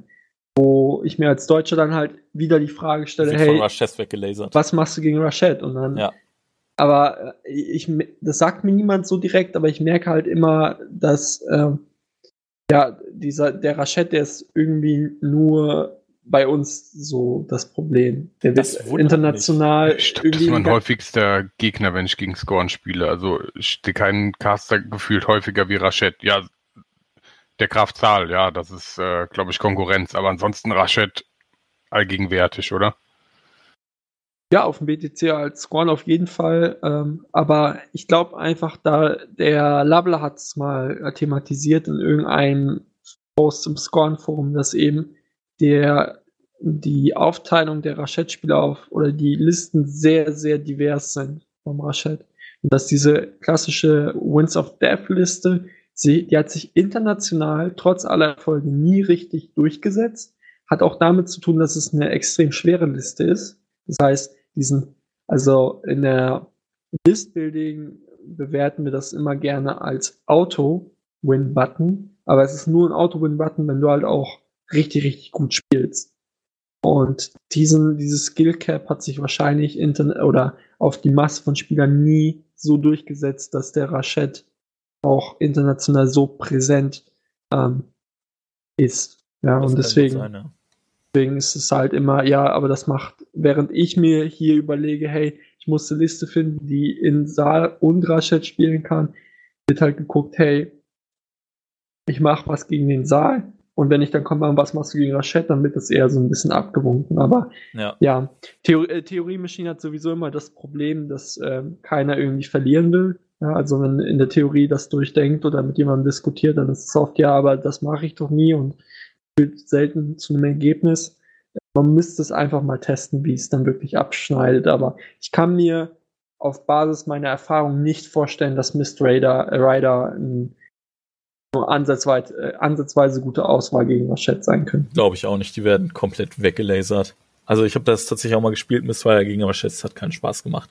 S4: Wo ich mir als Deutscher dann halt wieder die Frage stelle,
S3: Wird hey,
S4: was machst du gegen Rashad? Und dann,
S3: ja.
S4: aber äh, ich, das sagt mir niemand so direkt, aber ich merke halt immer, dass, äh, ja, dieser, der Rashad, der ist irgendwie nur bei uns so das Problem. Der das wird international.
S5: Stimmt, das ist mein häufigster Gegner, wenn ich gegen Scorn spiele. Also ich stehe keinen Caster gefühlt häufiger wie Rashad. Ja, der Graf Zahl, ja, das ist, äh, glaube ich, Konkurrenz. Aber ansonsten Rashad allgegenwärtig, oder?
S4: Ja, auf dem BTC als Scorn auf jeden Fall. Ähm, aber ich glaube einfach, da der Labler hat es mal thematisiert in irgendeinem Post im Scorn-Forum, dass eben der die Aufteilung der Rachet-Spieler auf oder die Listen sehr, sehr divers sind. vom Rashad. Und dass diese klassische Wins of Death Liste, sie, die hat sich international trotz aller Erfolge nie richtig durchgesetzt. Hat auch damit zu tun, dass es eine extrem schwere Liste ist. Das heißt, diesen, also in der List-Building bewerten wir das immer gerne als Auto-Win-Button. Aber es ist nur ein Auto-Win-Button, wenn du halt auch richtig, richtig gut spielst. Und diesen, dieses Skill Cap hat sich wahrscheinlich internet oder auf die Masse von Spielern nie so durchgesetzt, dass der Rashad auch international so präsent ähm, ist. Ja, das und deswegen, sein, ja. deswegen ist es halt immer, ja, aber das macht, während ich mir hier überlege, hey, ich muss eine Liste finden, die in Saal und Rashad spielen kann, wird halt geguckt, hey, ich mache was gegen den Saal, und wenn ich dann komme, was machst du gegen Rashad, dann wird das eher so ein bisschen abgewunken. Aber ja, ja Theor äh, Theorie Machine hat sowieso immer das Problem, dass äh, keiner irgendwie verlieren will. Ja, also wenn in der Theorie das durchdenkt oder mit jemandem diskutiert, dann ist es oft, ja, aber das mache ich doch nie und führt selten zu einem Ergebnis. Man müsste es einfach mal testen, wie es dann wirklich abschneidet. Aber ich kann mir auf Basis meiner Erfahrung nicht vorstellen, dass Mist Raider, äh, Rider ein nur ansatzweise, äh, ansatzweise gute Auswahl gegen Rashad sein können.
S3: Glaube ich auch nicht. Die werden komplett weggelasert. Also ich habe das tatsächlich auch mal gespielt, Mistfire gegen Rashad. Es hat keinen Spaß gemacht.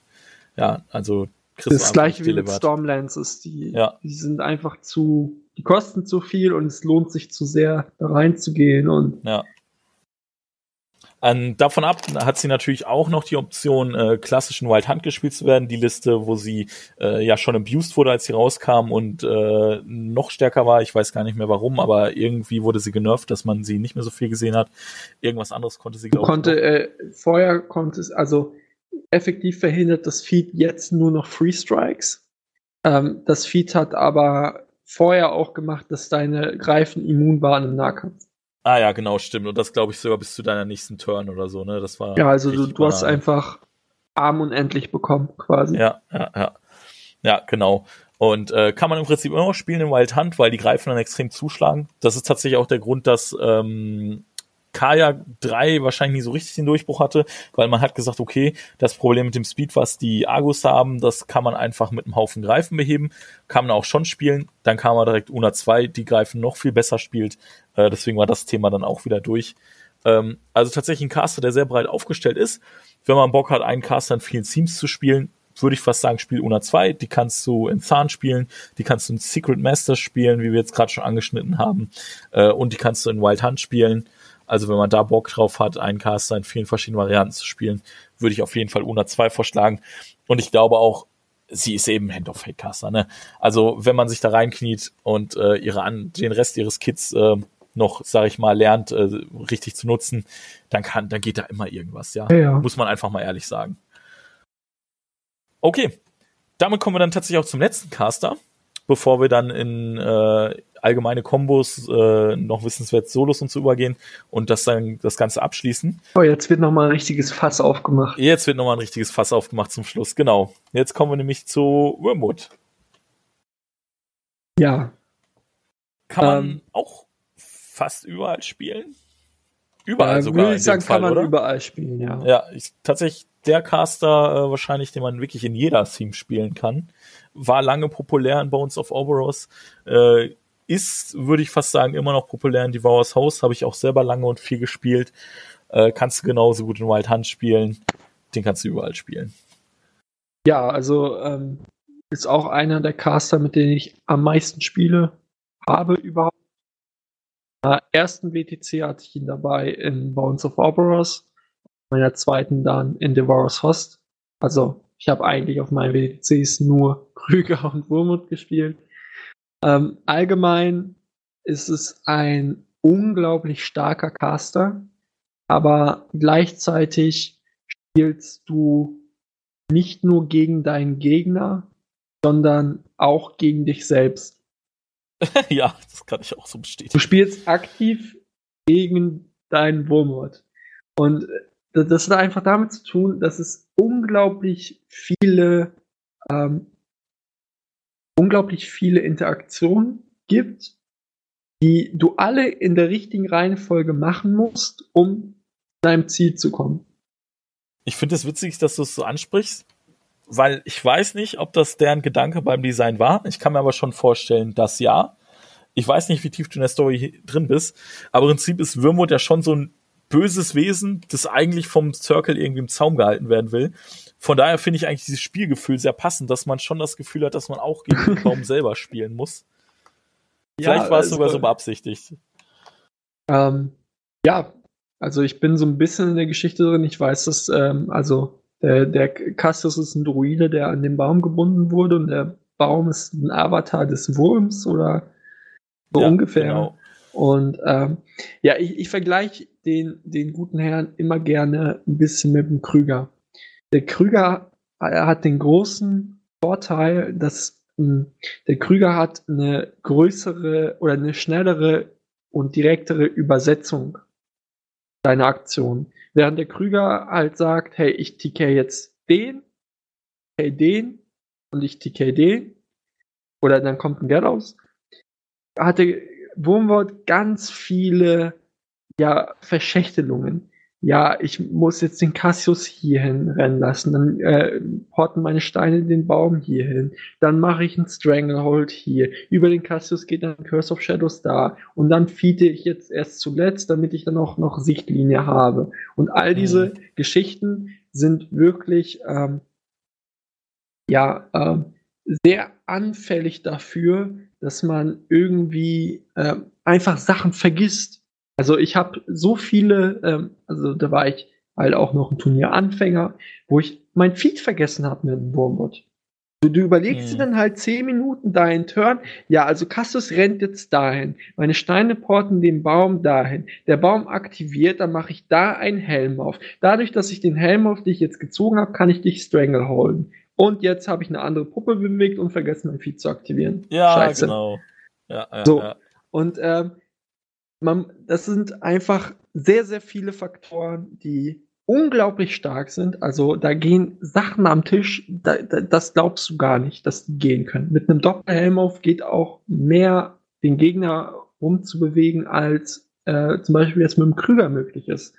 S3: Ja, also
S4: Chris Das gleiche wie mit Stormlances. Die, ja. die sind einfach zu, die kosten zu viel und es lohnt sich zu sehr, da reinzugehen und
S3: ja. Ähm, davon ab hat sie natürlich auch noch die Option, äh, klassischen Wild Hunt gespielt zu werden. Die Liste, wo sie äh, ja schon abused wurde, als sie rauskam und äh, noch stärker war. Ich weiß gar nicht mehr warum, aber irgendwie wurde sie genervt, dass man sie nicht mehr so viel gesehen hat. Irgendwas anderes konnte sie,
S4: glaube ich. Konnte, äh, vorher konnte es, also effektiv verhindert das Feed jetzt nur noch Free Strikes. Ähm, das Feed hat aber vorher auch gemacht, dass deine Greifen immun waren im Nahkampf.
S3: Ah ja, genau, stimmt. Und das glaube ich sogar bis zu deiner nächsten Turn oder so, ne? Das war.
S4: Ja, also du, du hast einfach arm und endlich bekommen, quasi.
S3: Ja, ja, ja. Ja, genau. Und äh, kann man im Prinzip immer noch spielen in Wild Hunt, weil die Greifen dann extrem zuschlagen. Das ist tatsächlich auch der Grund, dass ähm, Kaya 3 wahrscheinlich nie so richtig den Durchbruch hatte, weil man hat gesagt, okay, das Problem mit dem Speed, was die Argus haben, das kann man einfach mit einem Haufen Greifen beheben, kann man auch schon spielen. Dann kam er direkt Una 2, die Greifen noch viel besser spielt. Äh, deswegen war das Thema dann auch wieder durch. Ähm, also tatsächlich ein Caster, der sehr breit aufgestellt ist. Wenn man Bock hat, einen Caster in vielen Teams zu spielen, würde ich fast sagen, spiel Una 2. Die kannst du in Zahn spielen, die kannst du in Secret Masters spielen, wie wir jetzt gerade schon angeschnitten haben. Äh, und die kannst du in Wild Hunt spielen. Also wenn man da Bock drauf hat, einen Caster in vielen verschiedenen Varianten zu spielen, würde ich auf jeden Fall Una 2 vorschlagen. Und ich glaube auch, sie ist eben Hand of Fate Caster. Ne? Also wenn man sich da reinkniet und äh, ihre an den Rest ihres Kits äh, noch, sag ich mal, lernt, äh, richtig zu nutzen, dann kann, dann geht da immer irgendwas, ja? ja. Muss man einfach mal ehrlich sagen. Okay, damit kommen wir dann tatsächlich auch zum letzten Caster, bevor wir dann in äh, allgemeine Kombos, äh, noch wissenswert Solos und so übergehen und das dann das Ganze abschließen.
S4: Oh, jetzt wird nochmal ein richtiges Fass aufgemacht.
S3: Jetzt wird nochmal ein richtiges Fass aufgemacht zum Schluss, genau. Jetzt kommen wir nämlich zu Wormwood.
S4: Ja.
S3: Kann man ähm, auch fast überall spielen? Überall
S4: äh,
S3: sogar.
S4: Würde ich sagen, Fall, kann man oder? überall spielen, ja.
S3: Ja, ich, tatsächlich der Caster äh, wahrscheinlich, den man wirklich in jeder Theme spielen kann. War lange populär in Bones of Oberos. Äh, ist, würde ich fast sagen, immer noch populär in Devour's House. Habe ich auch selber lange und viel gespielt. Äh, kannst du genauso gut in Wild Hunt spielen. Den kannst du überall spielen.
S4: Ja, also ähm, ist auch einer der Caster, mit denen ich am meisten spiele, habe überhaupt. Äh, ersten WTC hatte ich ihn dabei in Bones of Oberos. Meiner zweiten dann in Devour's Host. Also ich habe eigentlich auf meinen WTCs nur [laughs] Krüger und Wurmut gespielt. Ähm, allgemein ist es ein unglaublich starker Caster, aber gleichzeitig spielst du nicht nur gegen deinen Gegner, sondern auch gegen dich selbst. [laughs]
S3: ja, das kann ich auch so bestätigen.
S4: Du spielst aktiv gegen deinen Wurmort. Und äh, das hat einfach damit zu tun, dass es unglaublich viele ähm, unglaublich viele Interaktionen gibt, die du alle in der richtigen Reihenfolge machen musst, um zu deinem Ziel zu kommen.
S3: Ich finde es witzig, dass du es so ansprichst, weil ich weiß nicht, ob das deren Gedanke beim Design war. Ich kann mir aber schon vorstellen, dass ja. Ich weiß nicht, wie tief du in der Story drin bist, aber im Prinzip ist Würmwood ja schon so ein böses Wesen, das eigentlich vom Circle irgendwie im Zaum gehalten werden will. Von daher finde ich eigentlich dieses Spielgefühl sehr passend, dass man schon das Gefühl hat, dass man auch gegen den Baum [laughs] selber spielen muss. Vielleicht ja, war es sogar so beabsichtigt.
S4: Ähm, ja, also ich bin so ein bisschen in der Geschichte drin. Ich weiß, dass ähm, also der, der Cassius ist ein Druide, der an den Baum gebunden wurde und der Baum ist ein Avatar des Wurms oder so ja, ungefähr. Genau. Und ähm, ja, ich, ich vergleiche den, den guten Herrn immer gerne ein bisschen mit dem Krüger. Der Krüger er hat den großen Vorteil, dass mh, hm, der Krüger hat eine größere oder eine schnellere und direktere Übersetzung deiner Aktion. Während der Krüger halt sagt, hey, ich TK jetzt den, TK den und ich TK den. Oder dann kommt ein Wert aus. Hatte Wurmwort ganz viele ja, Verschächtelungen ja, ich muss jetzt den Cassius hierhin rennen lassen, dann äh, porten meine Steine den Baum hierhin, dann mache ich einen Stranglehold hier, über den Cassius geht dann Curse of Shadows da. Und dann feede ich jetzt erst zuletzt, damit ich dann auch noch Sichtlinie habe. Und all diese mhm. Geschichten sind wirklich ähm, ja ähm, sehr anfällig dafür, dass man irgendwie äh, einfach Sachen vergisst also ich habe so viele, ähm, also da war ich halt auch noch ein Turnieranfänger, wo ich mein Feed vergessen habe mit dem Wurmbot. Du, du überlegst dir mhm. dann halt zehn Minuten deinen Turn. Ja, also Castus rennt jetzt dahin. Meine Steine porten den Baum dahin. Der Baum aktiviert, dann mache ich da einen Helm auf. Dadurch, dass ich den Helm auf dich jetzt gezogen habe, kann ich dich strangleholden. Und jetzt habe ich eine andere Puppe bewegt und vergessen, mein Feed zu aktivieren.
S3: Ja, Scheiße. genau.
S4: Ja, ja, so. Ja. Und ähm, man, das sind einfach sehr, sehr viele Faktoren, die unglaublich stark sind. Also da gehen Sachen am Tisch, da, da, das glaubst du gar nicht, dass die gehen können. Mit einem Doppelhelm auf geht auch mehr den Gegner rumzubewegen, als äh, zum Beispiel jetzt mit dem Krüger möglich ist.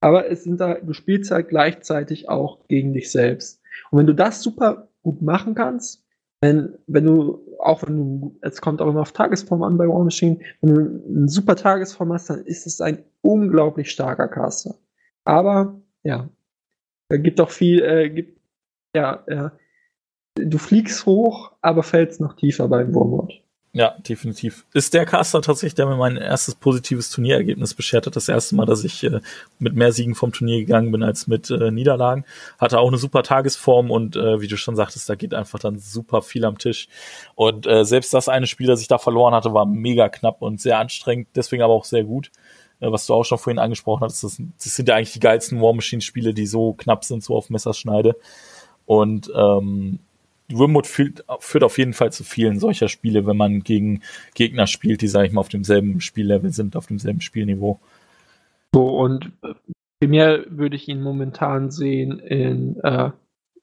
S4: Aber es sind da, du spielst halt gleichzeitig auch gegen dich selbst. Und wenn du das super gut machen kannst, wenn, wenn du, auch wenn du, es kommt auch immer auf Tagesform an bei War Machine, wenn du eine super Tagesform hast, dann ist es ein unglaublich starker Caster. Aber, ja, gibt auch viel, äh, gibt, ja, äh, du fliegst hoch, aber fällst noch tiefer beim Wurmwort.
S3: Ja, definitiv. Ist der Caster tatsächlich, der mir mein erstes positives Turnierergebnis beschert hat. Das erste Mal, dass ich äh, mit mehr Siegen vom Turnier gegangen bin als mit äh, Niederlagen. Hatte auch eine super Tagesform und äh, wie du schon sagtest, da geht einfach dann super viel am Tisch. Und äh, selbst das eine Spiel, das ich da verloren hatte, war mega knapp und sehr anstrengend, deswegen aber auch sehr gut. Äh, was du auch schon vorhin angesprochen hast, das, das sind ja eigentlich die geilsten War Machine Spiele, die so knapp sind, so auf Messerschneide. Und ähm, Wimbledon führt, führt auf jeden Fall zu vielen solcher Spiele, wenn man gegen Gegner spielt, die, sag ich mal, auf demselben Spiellevel sind, auf demselben Spielniveau.
S4: So, und primär würde ich ihn momentan sehen in äh,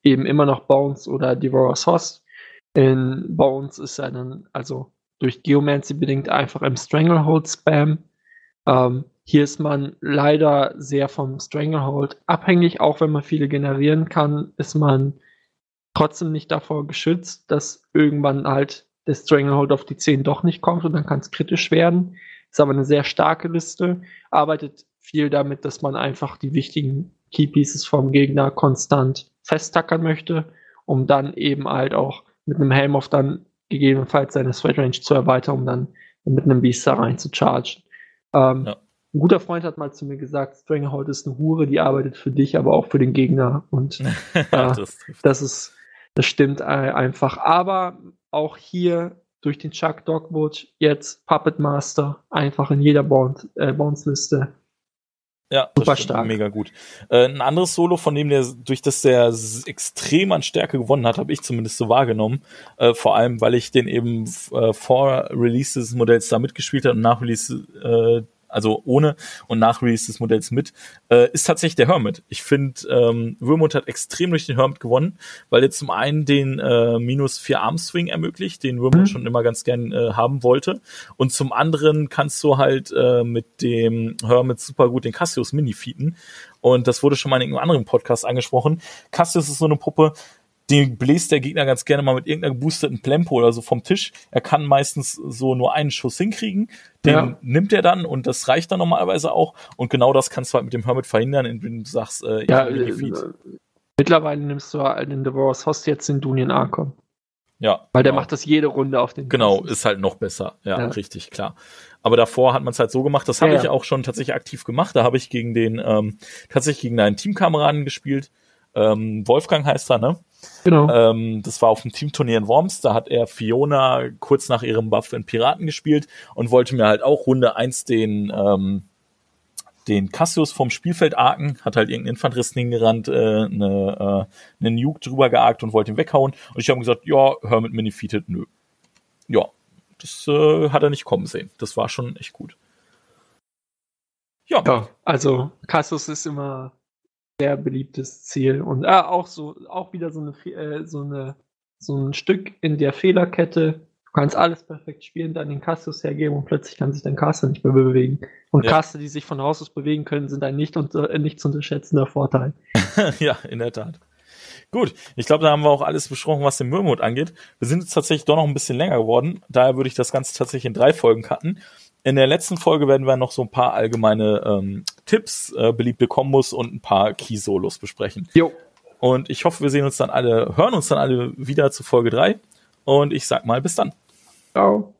S4: eben immer noch Bones oder Devourer's Host. In Bones ist er dann, also durch Geomancy bedingt einfach im Stranglehold-Spam. Ähm, hier ist man leider sehr vom Stranglehold abhängig, auch wenn man viele generieren kann, ist man trotzdem nicht davor geschützt, dass irgendwann halt der Stranglehold auf die 10 doch nicht kommt und dann kann es kritisch werden. Ist aber eine sehr starke Liste, arbeitet viel damit, dass man einfach die wichtigen Key Pieces vom Gegner konstant festtackern möchte, um dann eben halt auch mit einem Helm auf dann gegebenenfalls seine Sweat Range zu erweitern, um dann mit einem Beast da rein zu chargen. Ähm, ja. Ein guter Freund hat mal zu mir gesagt, Stranglehold ist eine Hure, die arbeitet für dich, aber auch für den Gegner. Und [laughs] äh, das, das, ist das stimmt einfach. Aber auch hier durch den Chuck Dogwood jetzt Puppet Master einfach in jeder äh, Bounce-Liste.
S3: Ja, super stark. Mega gut. Äh, ein anderes Solo, von dem der, durch das der extrem an Stärke gewonnen hat, habe ich zumindest so wahrgenommen. Äh, vor allem, weil ich den eben äh, vor Release des Modells da mitgespielt habe und nach Release äh, also ohne und nach Release des Modells mit, äh, ist tatsächlich der Hermit. Ich finde, ähm, Würmut hat extrem durch den Hermit gewonnen, weil er zum einen den äh, minus 4 Arm Swing ermöglicht, den Würmut mhm. schon immer ganz gern äh, haben wollte. Und zum anderen kannst du halt äh, mit dem Hermit super gut den Cassius Mini feeden. Und das wurde schon mal in einem anderen Podcast angesprochen. Cassius ist so eine Puppe, den bläst der Gegner ganz gerne mal mit irgendeiner geboosteten Plempo oder so vom Tisch. Er kann meistens so nur einen Schuss hinkriegen. Den
S4: Ja.
S3: nimmt er dann und das reicht dann normalerweise auch. Und genau das kannst du halt mit dem Hermit verhindern, indem du sagst, äh, ich
S4: Ja, äh, mittlerweile nimmst du halt in Devour's Host jetzt den Dunyan Archon.
S3: Ja.
S4: Weil der
S3: genau.
S4: macht das jede Runde auf den
S3: Genau,
S4: Kasten.
S3: ist halt noch besser. Ja,
S4: Ja.
S3: richtig, klar. Aber davor hat man es halt so gemacht, das habe
S4: Ja,
S3: ich auch schon tatsächlich aktiv gemacht. Da habe ich gegen den, ähm, tatsächlich gegen einen Teamkameraden gespielt. Ähm, Wolfgang heißt er, ne?
S4: Genau.
S3: Ähm, das war auf dem Teamturnier in Worms. Da hat er Fiona kurz nach ihrem Buff in Piraten gespielt und wollte mir halt auch Runde eins den, ähm, den Cassius vom Spielfeld arken, hat halt irgendeinen Infanteristen hingerannt, äh, eine, äh, eine Nuke drüber gearkt und wollte ihn weghauen. Und ich habe gesagt, ja, hör mit mir defeated, nö. Ja, das äh, hat er nicht kommen sehen. Das war schon echt gut. Ja,
S4: Ja, also Cassius ist immer sehr beliebtes Ziel und äh, auch so auch wieder so eine äh, so eine so ein Stück in der Fehlerkette. Du kannst alles perfekt spielen, dann den Cassius hergeben und plötzlich kann sich dein Caster nicht mehr bewegen. Und
S3: Ja.
S4: Caster, die sich von Haus aus bewegen können, sind ein nicht, unter, äh, nicht zu unterschätzender Vorteil. [laughs]
S3: ja, in der Tat. Gut, ich glaube, da haben wir auch alles besprochen, was den Mürmut angeht. Wir sind jetzt tatsächlich doch noch ein bisschen länger geworden. Daher würde ich das Ganze tatsächlich in drei Folgen cutten. In der letzten Folge werden wir noch so ein paar allgemeine ähm, Tipps, äh, beliebte Kombos und ein paar Key-Solos besprechen.
S4: Jo.
S3: Und ich hoffe, wir sehen uns dann alle, hören uns dann alle wieder zu Folge drei. Und ich sag mal, bis dann.
S4: Ciao.